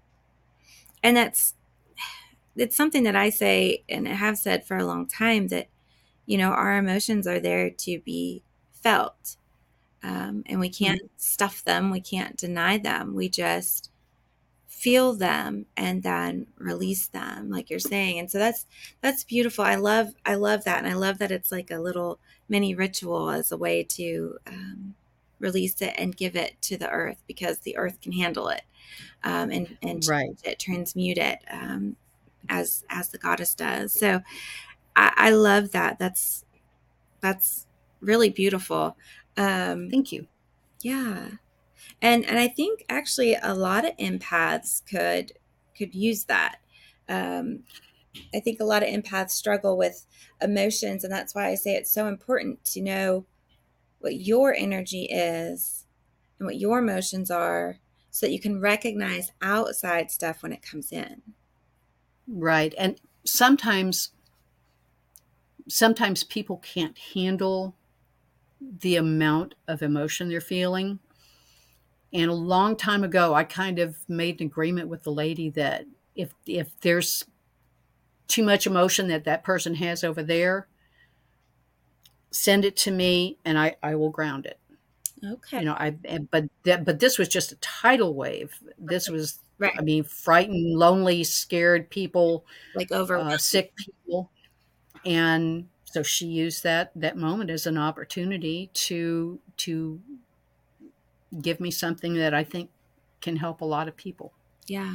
and that's it's something that I say and I have said for a long time that you know our emotions are there to be felt. Um, and we can't mm-hmm. stuff them, we can't deny them. We just feel them and then release them like you're saying and so that's that's beautiful i love i love that and i love that it's like a little mini ritual as a way to um, release it and give it to the earth because the earth can handle it um, and and right. it transmute it um, as as the goddess does so I, I love that that's that's really beautiful. Um, Thank you. Yeah, and and I think actually a lot of empaths could could use that. Um, I think a lot of empaths struggle with emotions, and that's why I say it's so important to know what your energy is and what your emotions are so that you can recognize outside stuff when it comes in. Right. And sometimes sometimes people can't handle the amount of emotion they're feeling. And a long time ago, I kind of made an agreement with the lady that if if there's too much emotion that that person has over there, send it to me, and I I will ground it. Okay. You know, I but that but this was just a tidal wave. This was right. I mean, frightened, lonely, scared people, like over uh, sick people, and so she used that that moment as an opportunity to to give me something that I think can help a lot of people. Yeah.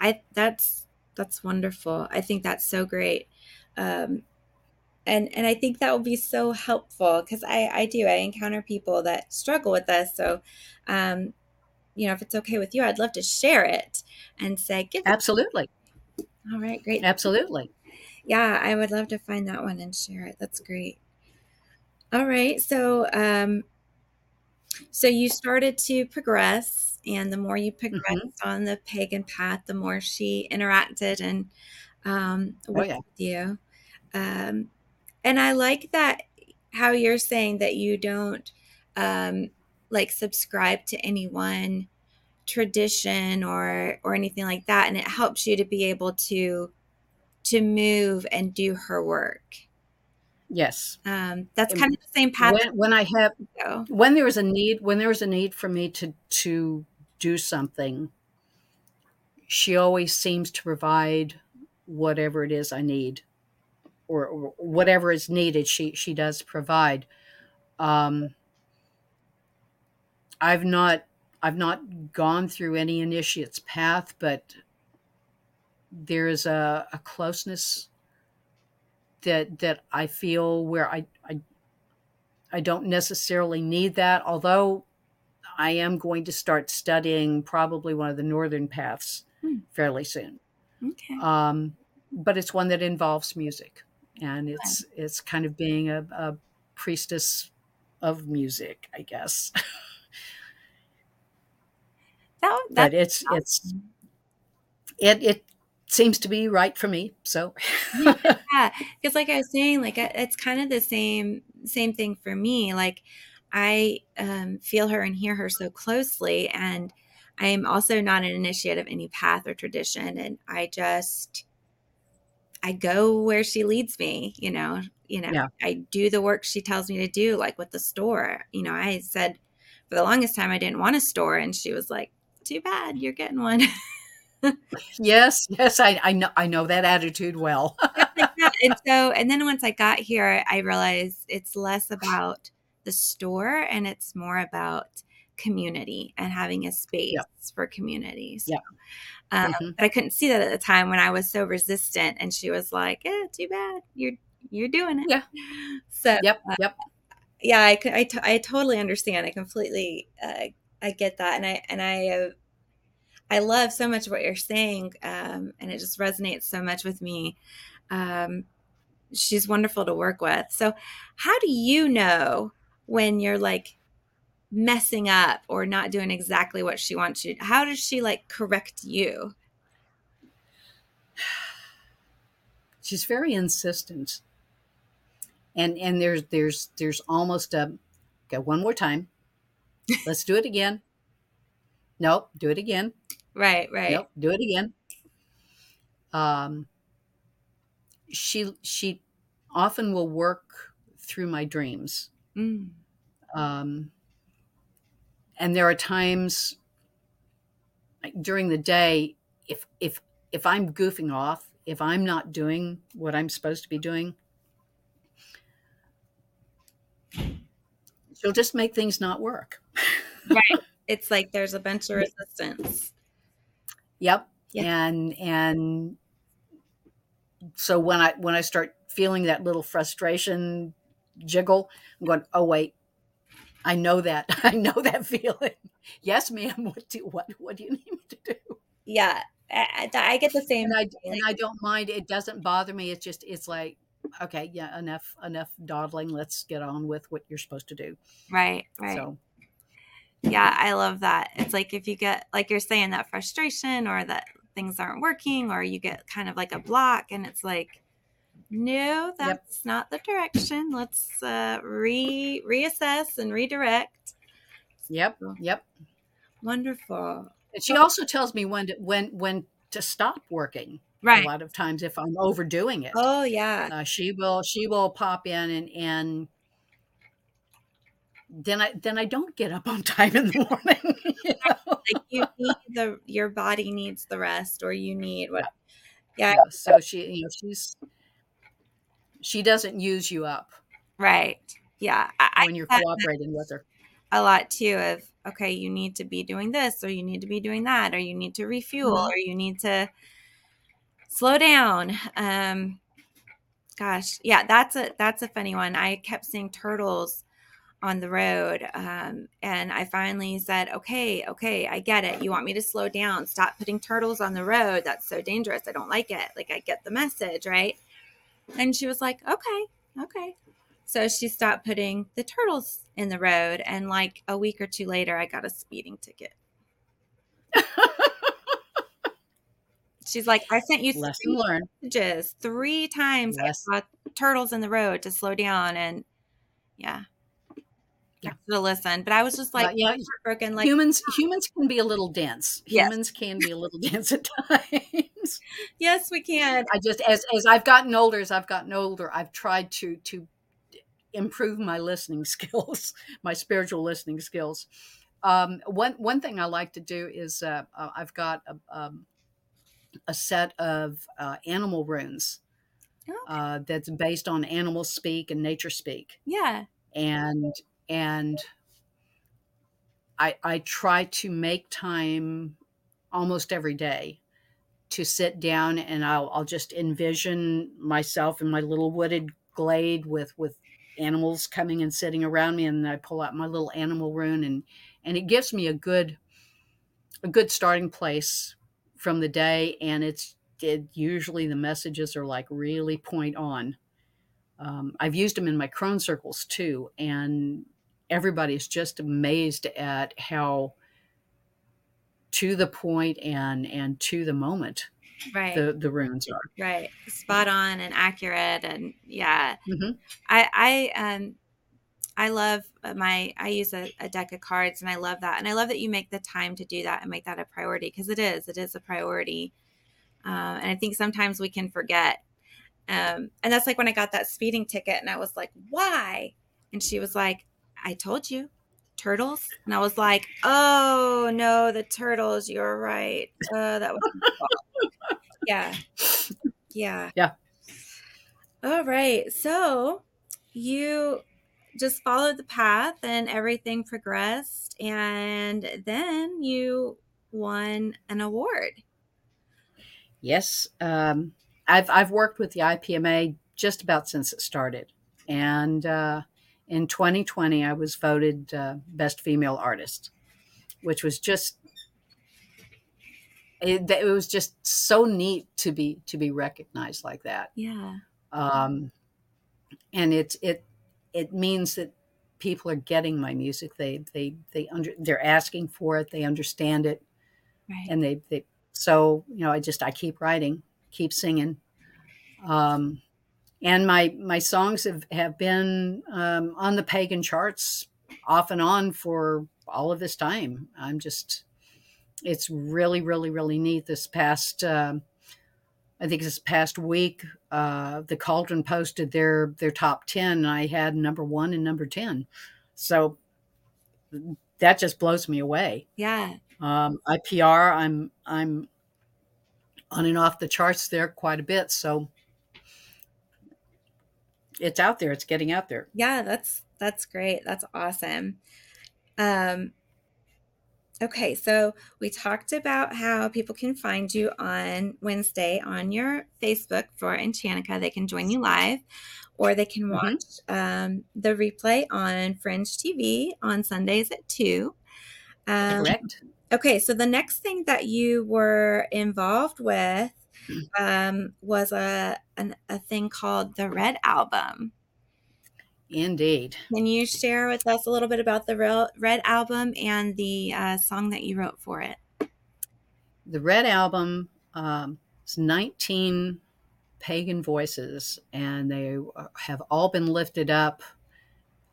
I that's that's wonderful. I think that's so great. Um and and I think that will be so helpful because I I do I encounter people that struggle with this. So, um, you know, if it's okay with you, I'd love to share it and say, give absolutely. All right, great. Absolutely yeah, I would love to find that one and share it. That's great. All right. So, um, So you started to progress, and the more you progressed hmm on the pagan path, the more she interacted and um, Oh worked yeah. with you. Um, and I like that how you're saying that you don't um, like subscribe to any one tradition or or anything like that, and it helps you to be able to to move and do her work. Yes. Um, that's And kind of the same path. when when I have Though. when there is a need when there is a need for me to to do something, she always seems to provide whatever it is I need or, or whatever is needed. She she does provide. Um, I've not I've not gone through any initiate's path, but there is a, a closeness that that I feel where I, I I don't necessarily need that, although I am going to start studying probably one of the northern paths Hmm, fairly soon. okay. Um, but it's one that involves music, and Yeah. it's it's kind of being a, a priestess of music, I guess. [LAUGHS] That but that's it's it's it it seems to be right for me. So Yeah, [LAUGHS] because like I was saying, like it's kind of the same same thing for me. Like I um, feel her and hear her so closely, and I am also not an initiate of any path or tradition, and I just I go where she leads me. You know, you know, yeah, I do the work she tells me to do, like with the store. You know, I said for the longest time I didn't want a store, and she was like, "Too bad, you're getting one." [LAUGHS] [LAUGHS] yes, yes, I I know I know that attitude well. [LAUGHS] Like that. And so, and then once I got here, I realized it's less about the store and it's more about community and having a space yep, for community. So, yep. um, hmm but I couldn't see that at the time when I was so resistant. And she was like, "Yeah, too bad. You're you're doing it." Yeah, [LAUGHS] So, yep, uh, yep. yeah, I, I, t- I totally understand. I completely uh, I get that, and I and I uh, I love so much what you're saying, um, and it just resonates so much with me. Um, she's wonderful to work with. So, how do you know when you're like messing up or not doing exactly what she wants you? How does she like correct you? [SIGHS] She's very insistent, and and there's there's there's almost a okay one more time. Let's do it again. Nope, do it again. Right, right. Nope, do it again. Um, she she often will work through my dreams, Mm, um, and there are times like, during the day if if if I'm goofing off, if I'm not doing what I'm supposed to be doing, she'll just make things not work. [LAUGHS] right. It's like there's a bunch of resistance. Yep. Yeah. And and so when I when I start feeling that little frustration jiggle, I'm going, oh wait, I know that. [LAUGHS] I know that feeling. [LAUGHS] Yes, ma'am. [LAUGHS] What do what what do you need me to do? Yeah. I, I I get the same And I and. I don't mind. It doesn't bother me. It's just it's like, okay, yeah, enough enough dawdling. Let's get on with what you're supposed to do. Right, right. So Yeah, I love that. It's like if you get, like you're saying, that frustration or that things aren't working or you get kind of like a block and it's like, no, yep, that's not the direction. Let's uh, re reassess and redirect. yep, yep. wonderful. And she also tells me when to when when to stop working. Right. A lot of times, if I'm overdoing it, Oh, yeah. uh, she will she will pop in and and then I then I don't get up on time in the [LAUGHS] morning. you know? Like you need the, your body needs the rest or you need what, yeah, Yeah. So she you know she's she doesn't use you up right. Yeah. I, I when you're that cooperating with her. a lot too of, okay, you need to be doing this or you need to be doing that or you need to refuel hmm or you need to slow down. Um, gosh, yeah, that's a that's a funny one. I kept seeing turtles on the road, um, and I finally said, "Okay, okay, I get it. You want me to slow down? Stop putting turtles on the road. That's so dangerous. I don't like it. Like I get the message, right?" And she was like, "Okay, okay." So she stopped putting the turtles in the road. And like a week or two later, I got a speeding ticket. [LAUGHS] She's like, I sent you three messages three times. Yes. I saw turtles in the road to slow down. And yeah. Yeah. Have listened. But I was just like, yeah, heartbroken. Like, humans humans can be a little dense. Yes. Humans can be a little [LAUGHS] dense at times. [LAUGHS] yes, we can. I just as as I've gotten older, as I've gotten older, I've tried to to improve my listening [LAUGHS] skills, my spiritual listening skills. Um, one one thing I like to do is uh, uh, I've got a, um, a set of uh, animal runes Oh, uh, that's based on animal speak and nature speak, yeah. and and I I try to make time almost every day to sit down and I'll I'll just envision myself in my little wooded glade with with animals coming and sitting around me and I pull out my little animal rune and and it gives me a good a good starting place from the day and it's it usually the messages are like really point on. Um, I've used them in my crone circles too and everybody's just amazed at how to the point and and to the moment Right. the the runes are right. Spot on and accurate. And yeah. Mhm. I, I, um, I love my, I use a, a deck of cards and I love that. And I love that you make the time to do that and make that a priority because it is, it is a priority. Um, and I think sometimes we can forget. Um, and that's like when I got that speeding ticket and I was like, why? And she was like, I told you, turtles. And I was like, oh no, the turtles. You're right. Uh, that was [LAUGHS] yeah. Yeah. Yeah. All right. So you just followed the path and everything progressed. And then you won an award. yes um, I've I've worked with the IPMA just about since it started and uh, in 2020 I was voted uh, best female artist which was just it, it was just so neat to be to be recognized like that Yeah. um, and it's it it means that people are getting my music they they they under they're asking for it they understand it Right. and they they so you know i just i keep writing keep singing um and my my songs have have been um on the pagan charts off and on for all of this time. I'm just it's really really really neat. This past um i think this past week uh the cauldron posted their their top 10 and i had number one and number 10 so that just blows me away. Yeah. um, IPR, I'm I'm on and off the charts there quite a bit, so it's out there. It's getting out there. Yeah. That's, that's great. That's awesome. Um, okay. So we talked about how people can find you on Wednesday on your Facebook for Enchantica. They can join you live or they can Mhm. watch um, the replay on Fringe TV on Sundays at 2. Um, Correct. Okay, so the next thing that you were involved with um, was a an, a thing called the Red Album. Indeed. Can you share with us a little bit about the Re- Red Album and the uh, song that you wrote for it? The Red Album um, is 19 pagan voices, and they uh, have all been lifted up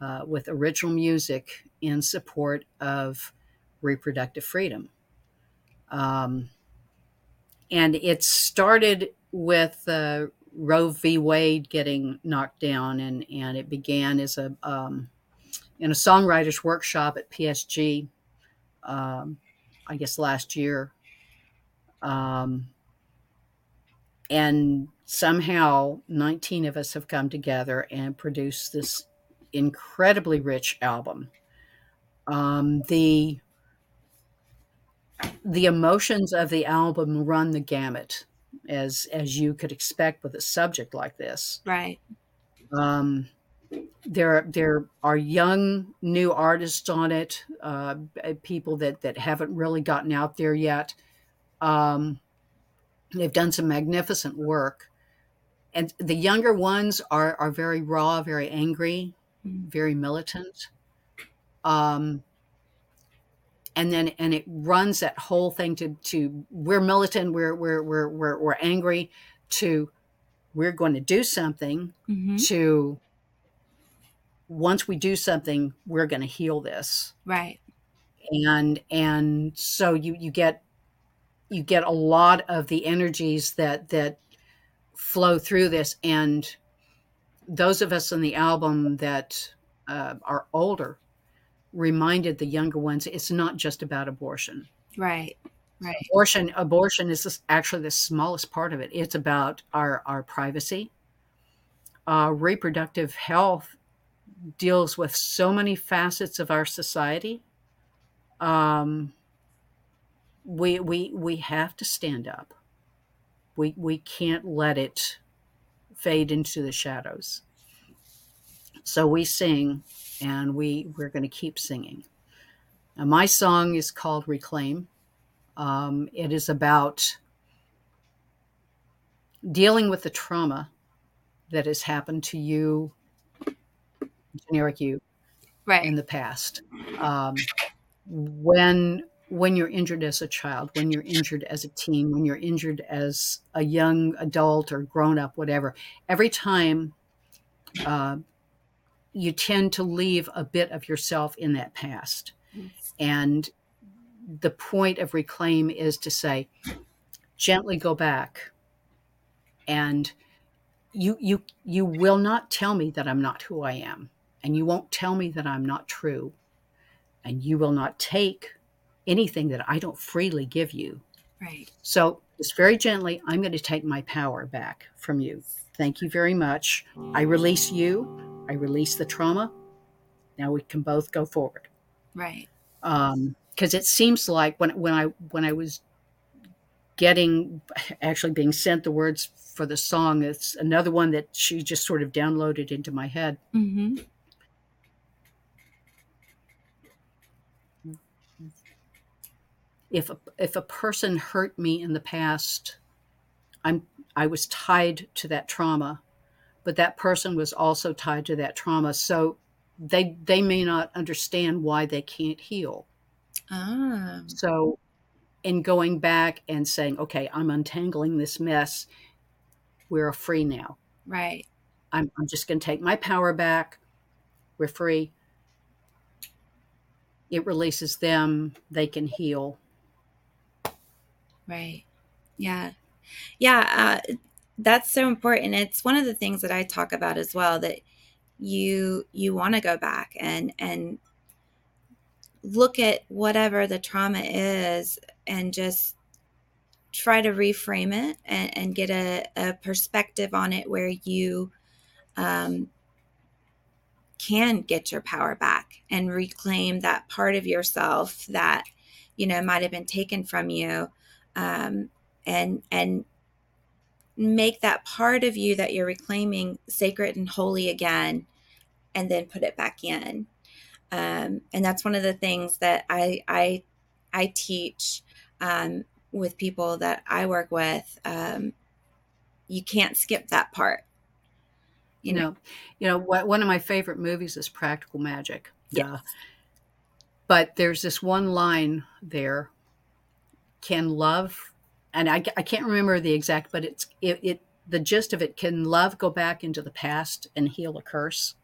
uh, with original music in support of reproductive freedom. Um, and it started with uh, Roe v. Wade getting knocked down, and, and it began as a um, in a songwriters workshop at PSG, um, I guess last year. Um, and somehow 19 of us have come together and produced this incredibly rich album. Um, the the emotions of the album run the gamut, as as you could expect with a subject like this. Right. Um, there there are young new artists on it, uh, people that that haven't really gotten out there yet. Um, they've done some magnificent work, and the younger ones are are very raw, very angry, Mm. very militant. Um, and then and it runs that whole thing to to we're militant, we're we're we're we're, we're angry, to we're going to do something, hmm to once we do something, we're going to heal this. Right. And and so you you get you get a lot of the energies that that flow through this and those of us in the album that uh, are older reminded the younger ones it's not just about abortion. Right. Right. abortion abortion is actually the smallest part of it. It's about our our privacy. Uh, reproductive health deals with so many facets of our society. Um, we we we have to stand up. We we can't let it fade into the shadows. So we sing and we we're going to keep singing. And my song is called reclaim. Um, it is about dealing with the trauma that has happened to you generic you Right. in the past. Um, when when you're injured as a child when you're injured as a teen when you're injured as a young adult or grown up whatever every time uh, you tend to leave a bit of yourself in that past. Yes. and the point of reclaim is to say gently go back and you you you will not tell me that i'm not who i am and you won't tell me that i'm not true and you will not take anything that i don't freely give you. Right. so just very gently i'm going to take my power back from you. Thank you very much. I release you i release the trauma. Now we can both go forward. Right. um because it seems like when when i when i was getting actually being sent the words for the song it's another one that she just sort of downloaded into my head. Hmm if a, if a person hurt me in the past i'm i was tied to that trauma but that person was also tied to that trauma so they they may not understand why they can't heal Ah. So, in going back and saying, okay, I'm untangling this mess, we're free now. Right. I'm, I'm just going to take my power back. We're free. It releases them. They can heal. Right. Yeah. Yeah. Uh, that's so important. It's one of the things that I talk about as well that you you want to go back and and look at whatever the trauma is and just try to reframe it and, and get a, a perspective on it where you um, can get your power back and reclaim that part of yourself that you know might have been taken from you um, and and make that part of you that you're reclaiming sacred and holy again and then put it back in um, and that's one of the things that i i i teach um, with people that i work with um, you can't skip that part You know, you know, what, one of my favorite movies is Practical Magic. yeah. But there's this one line there. Can love, and I, I can't remember the exact, but it's it, it the gist of it. Can love go back into the past and heal a curse?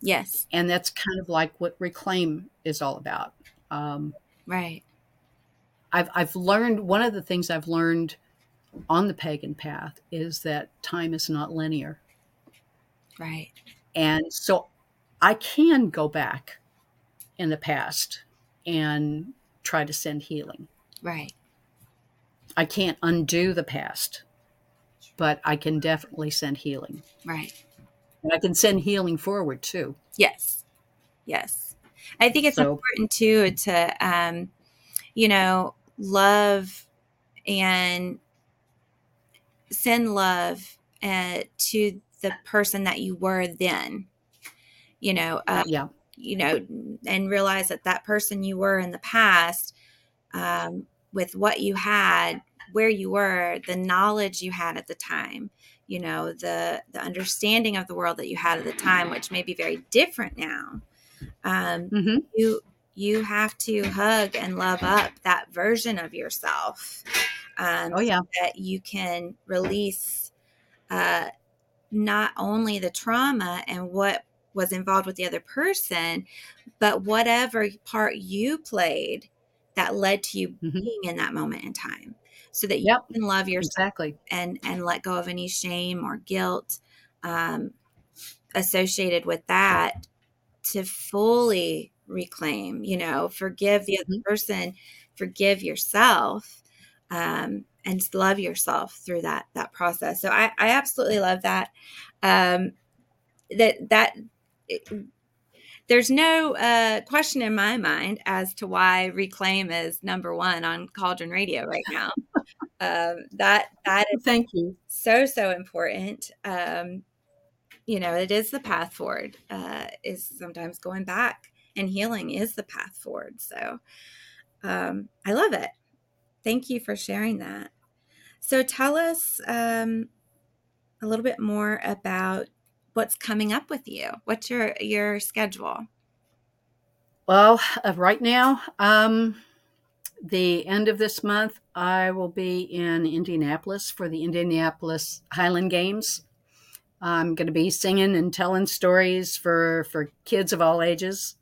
yes. And that's kind of like what reclaim is all about. Um, right. I've, I've learned one of the things i've learned on the pagan path is that time is not linear. Right. And so i can go back in the past and try to send healing. Right i can't undo the past but i can definitely send healing right and i can send healing forward too Yes. Yes. I think it's So- important too to um you know, love and send love uh, to the person that you were then. You know, uh, yeah you know, and realize that that person you were in the past um with what you had where you were, the knowledge you had at the time, you know, the the understanding of the world that you had at the time, which may be very different now. Um, Mhm. you you have to hug and love up that version of yourself um, Oh yeah. that you can release uh, not only the trauma and what was involved with the other person, but whatever part you played that led to you Mhm. being in that moment in time so that you Yep. can love yourself Exactly. and and let go of any shame or guilt um, associated with that to fully reclaim you know forgive the other Mhm. person forgive yourself um, and love yourself through that that process so i, I absolutely love that um, that that there's no uh, question in my mind as to why reclaim is number one on cauldron radio right [LAUGHS] now. Um, that that is Thank you. so so important. Um you know it is the path forward uh is sometimes going back and healing is the path forward. So um i love it. Thank you for sharing that. So tell us um a little bit more about what's coming up with you what's your your schedule Well, uh, right now, um, the end of this month, I will be in Indianapolis for the Indianapolis Highland Games. I'm going to be singing and telling stories for for kids of all ages.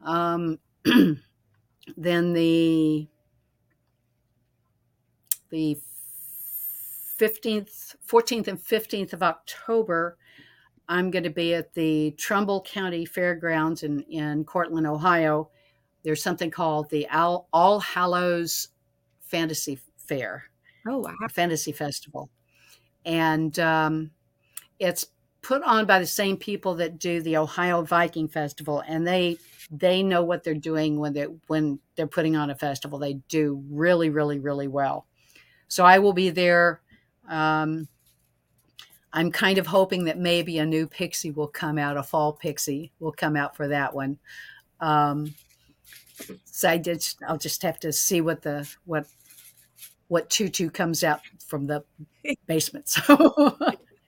Um, [CLEARS THROAT] then the the 15th, 14th and 15th of October, I'm going to be at the Trumbull County Fairgrounds in, in Cortland, Ohio. There's something called the All, All Hallows Fantasy Fair, oh wow Fantasy Festival. And um, it's put on by the same people that do the Ohio Viking Festival, and they they know what they're doing when they when they're putting on a festival. They do really, really, really well. So I will be there. Um, I'm kind of hoping that maybe a new pixie will come out, a fall pixie will come out for that one. Um, so I did. I'll just have to see what the what what tutu comes out from the [LAUGHS] basement. So,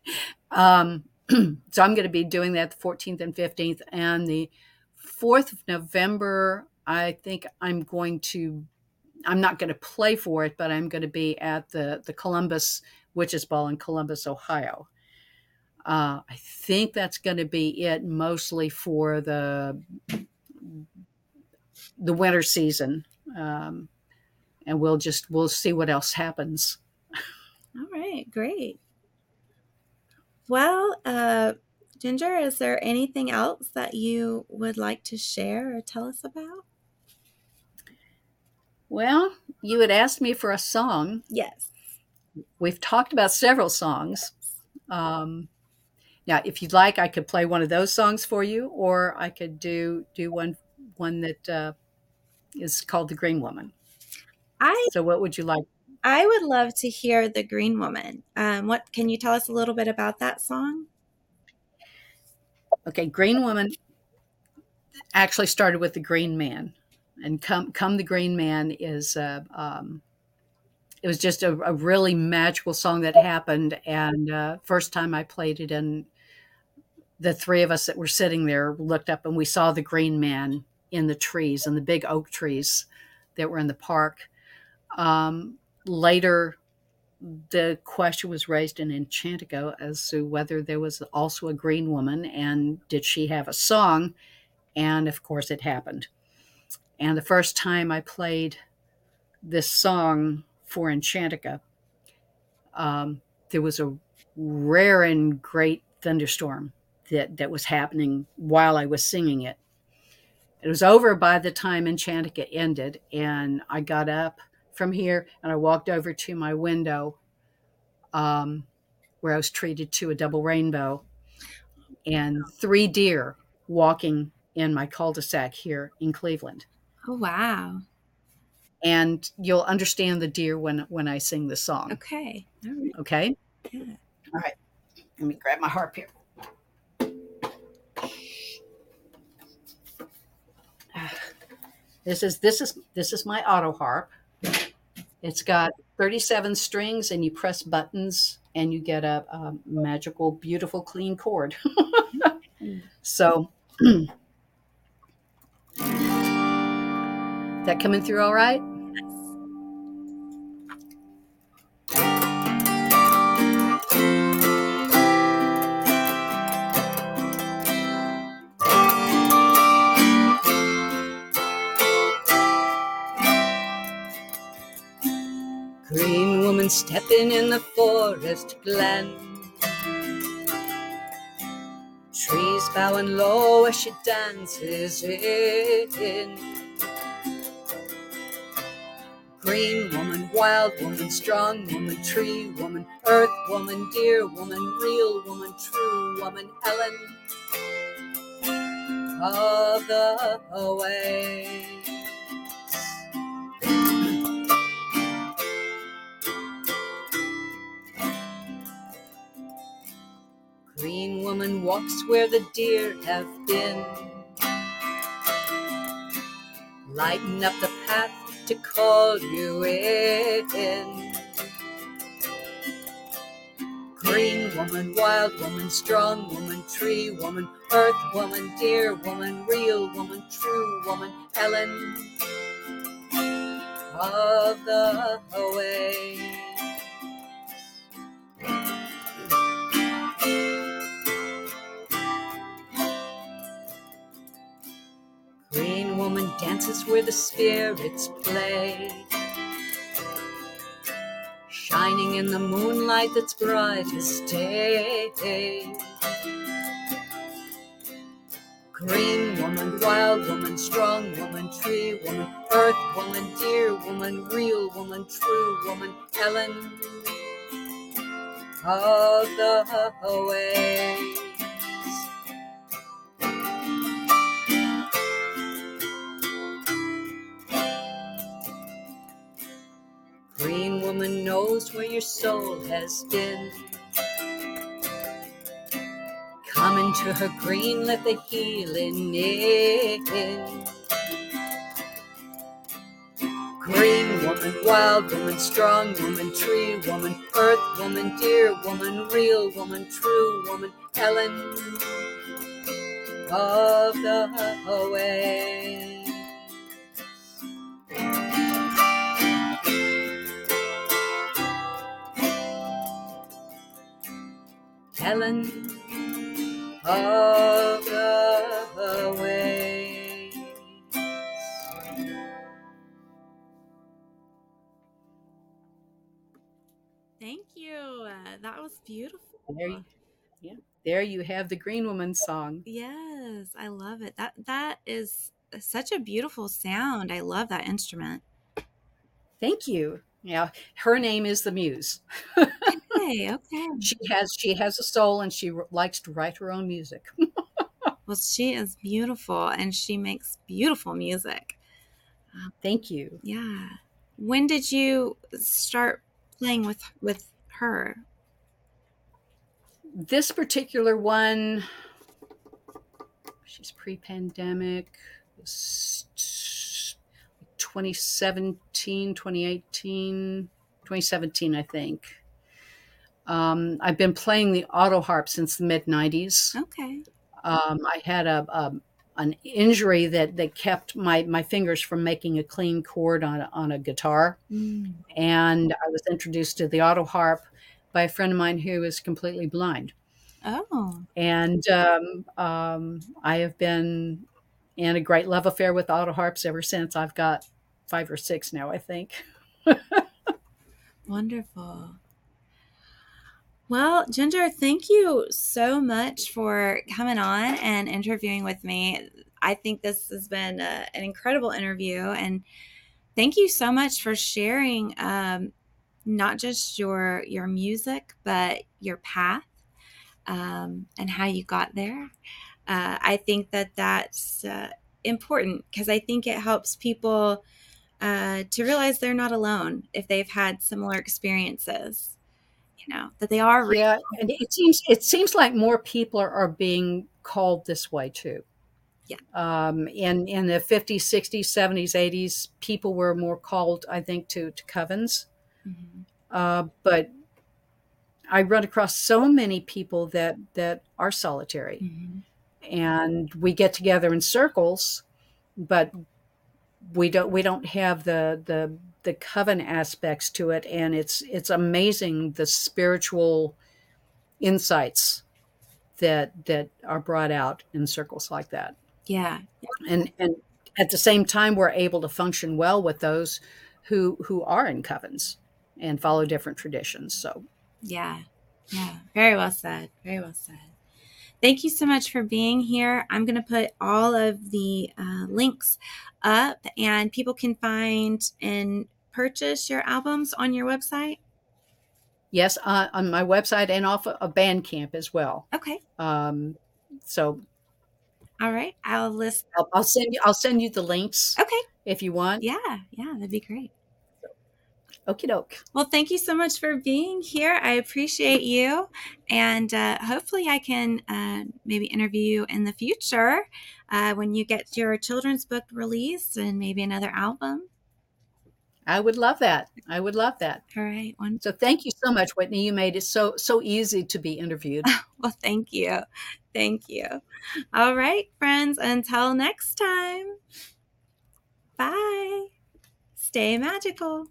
[LAUGHS] um, [CLEARS THROAT] so I'm going to be doing that the 14th and 15th, and the 4th of November. I think I'm going to. I'm not going to play for it, but I'm going to be at the the Columbus Witches Ball in Columbus, Ohio. Uh, I think that's going to be it, mostly for the the winter season, um, and we'll just we'll see what else happens. all right great well uh ginger is there anything else that you would like to share or tell us about Well, you had asked me for a song. yes We've talked about several songs. Um, now, if you'd like, I could play one of those songs for you, or I could do do one one that uh, is called "The Green Woman." i So, what would you like? I would love to hear the Green Woman. Um, what can you tell us a little bit about that song? Okay, Green Woman actually started with the Green Man, and come come the Green Man is uh, um, it was just a, a really magical song that happened, and uh, first time I played it, and the three of us that were sitting there looked up and we saw the Green Man in the trees, and the big oak trees that were in the park. Um, later, the question was raised in Enchantica as to whether there was also a green woman and did she have a song? And of course, it happened. And the first time I played this song for Enchantica, um, there was a rare and great thunderstorm that, that was happening while I was singing it. It was over by the time Enchantica ended, and I got up from here and I walked over to my window um, where I was treated to a double rainbow and three deer walking in my cul-de-sac here in Cleveland. Oh, wow. And you'll understand the deer when when I sing the song. Okay. Right. Okay? Yeah. All right. Let me grab my harp here. [SIGHS] This is this is this is my auto harp. It's got 37 strings and you press buttons and you get a, a magical, beautiful, clean chord. [LAUGHS] so, [CLEARS THROAT] that coming through all right? Woman stepping in the forest glen. Trees bowing low as she dances in. Green woman, wild woman, strong woman, tree woman, earth woman, dear woman, real woman, true woman, Elen of the way. Green woman walks where the deer have been. Lighten up the path to call you in. Green woman, wild woman, strong woman, tree woman, earth woman, dear woman, real woman, true woman, Elen of the way. Woman dances where the spirits play. Shining in the moonlight that's bright as day. Green woman, wild woman, strong woman, tree woman, earth woman, dear woman, real woman, true woman, Elen of the way. Woman knows where your soul has been. Come into her green, let the healing in. Green woman, wild woman, strong woman, tree woman, earth woman, dear woman, real woman, true woman, Elen of the way. Helen of the way. Thank you. Uh, that was beautiful. There you, yeah, there you have the Green Woman song. Yes, I love it. That that is such a beautiful sound. I love that instrument. Thank you. Yeah, her name is the Muse. [LAUGHS] Okay, she has she has a soul, and she r- likes to write her own music. [LAUGHS] Well, she is beautiful and she makes beautiful music. Um, Thank you. Yeah. When did you start playing with with her? This particular one, she's pre-pandemic. s- 2017, 2018, 2017, I think. Um, I've been playing the auto harp since the mid 90s. Okay. Um, I had a, a an injury that, that kept my, my fingers from making a clean chord on a, on a guitar, Mm. and I was introduced to the auto harp by a friend of mine who is completely blind, Oh, and um, um, I have been in a great love affair with auto harps ever since. I've got five or six now, I think. [LAUGHS] wonderful. Well, Ginger, thank you so much for coming on and interviewing with me. I think this has been a, an incredible interview, and thank you so much for sharing um, not just your your music, but your path um, and how you got there. Uh, I think that that's uh, important because I think it helps people uh, to realize they're not alone if they've had similar experiences. You know that they are. real. Yeah, and it seems it seems like more people are, are being called this way too. Yeah. Um, in in the fifties, sixties, seventies, eighties, people were more called, I think, to to covens. mm-hmm. uh, but I run across so many people that that are solitary, mm-hmm. and we get together in circles, but we don't we don't have the the the coven aspects to it, and it's it's amazing the spiritual insights that that are brought out in circles like that. Yeah, and and at the same time, we're able to function well with those who who are in covens and follow different traditions. So yeah. Yeah. Very well said. Very well said. Thank you so much for being here. I'm going to put all of the uh, links up, and people can find and purchase your albums on your website. Yes, uh, on my website and off a of Bandcamp as well. Okay. Um, so. All right, I'll list. I'll, I'll send you. I'll send you the links. Okay. If you want. Yeah, yeah, that'd be great. Okie doke. Well, thank you so much for being here. I appreciate you. And uh, hopefully, I can uh, maybe interview you in the future uh, when you get your children's book released and maybe another album. I would love that. I would love that. All right. One. So thank you so much, Whitney. You made it so so easy to be interviewed. [LAUGHS] well, thank you. Thank you. All right, friends. Until next time. Bye. Stay magical.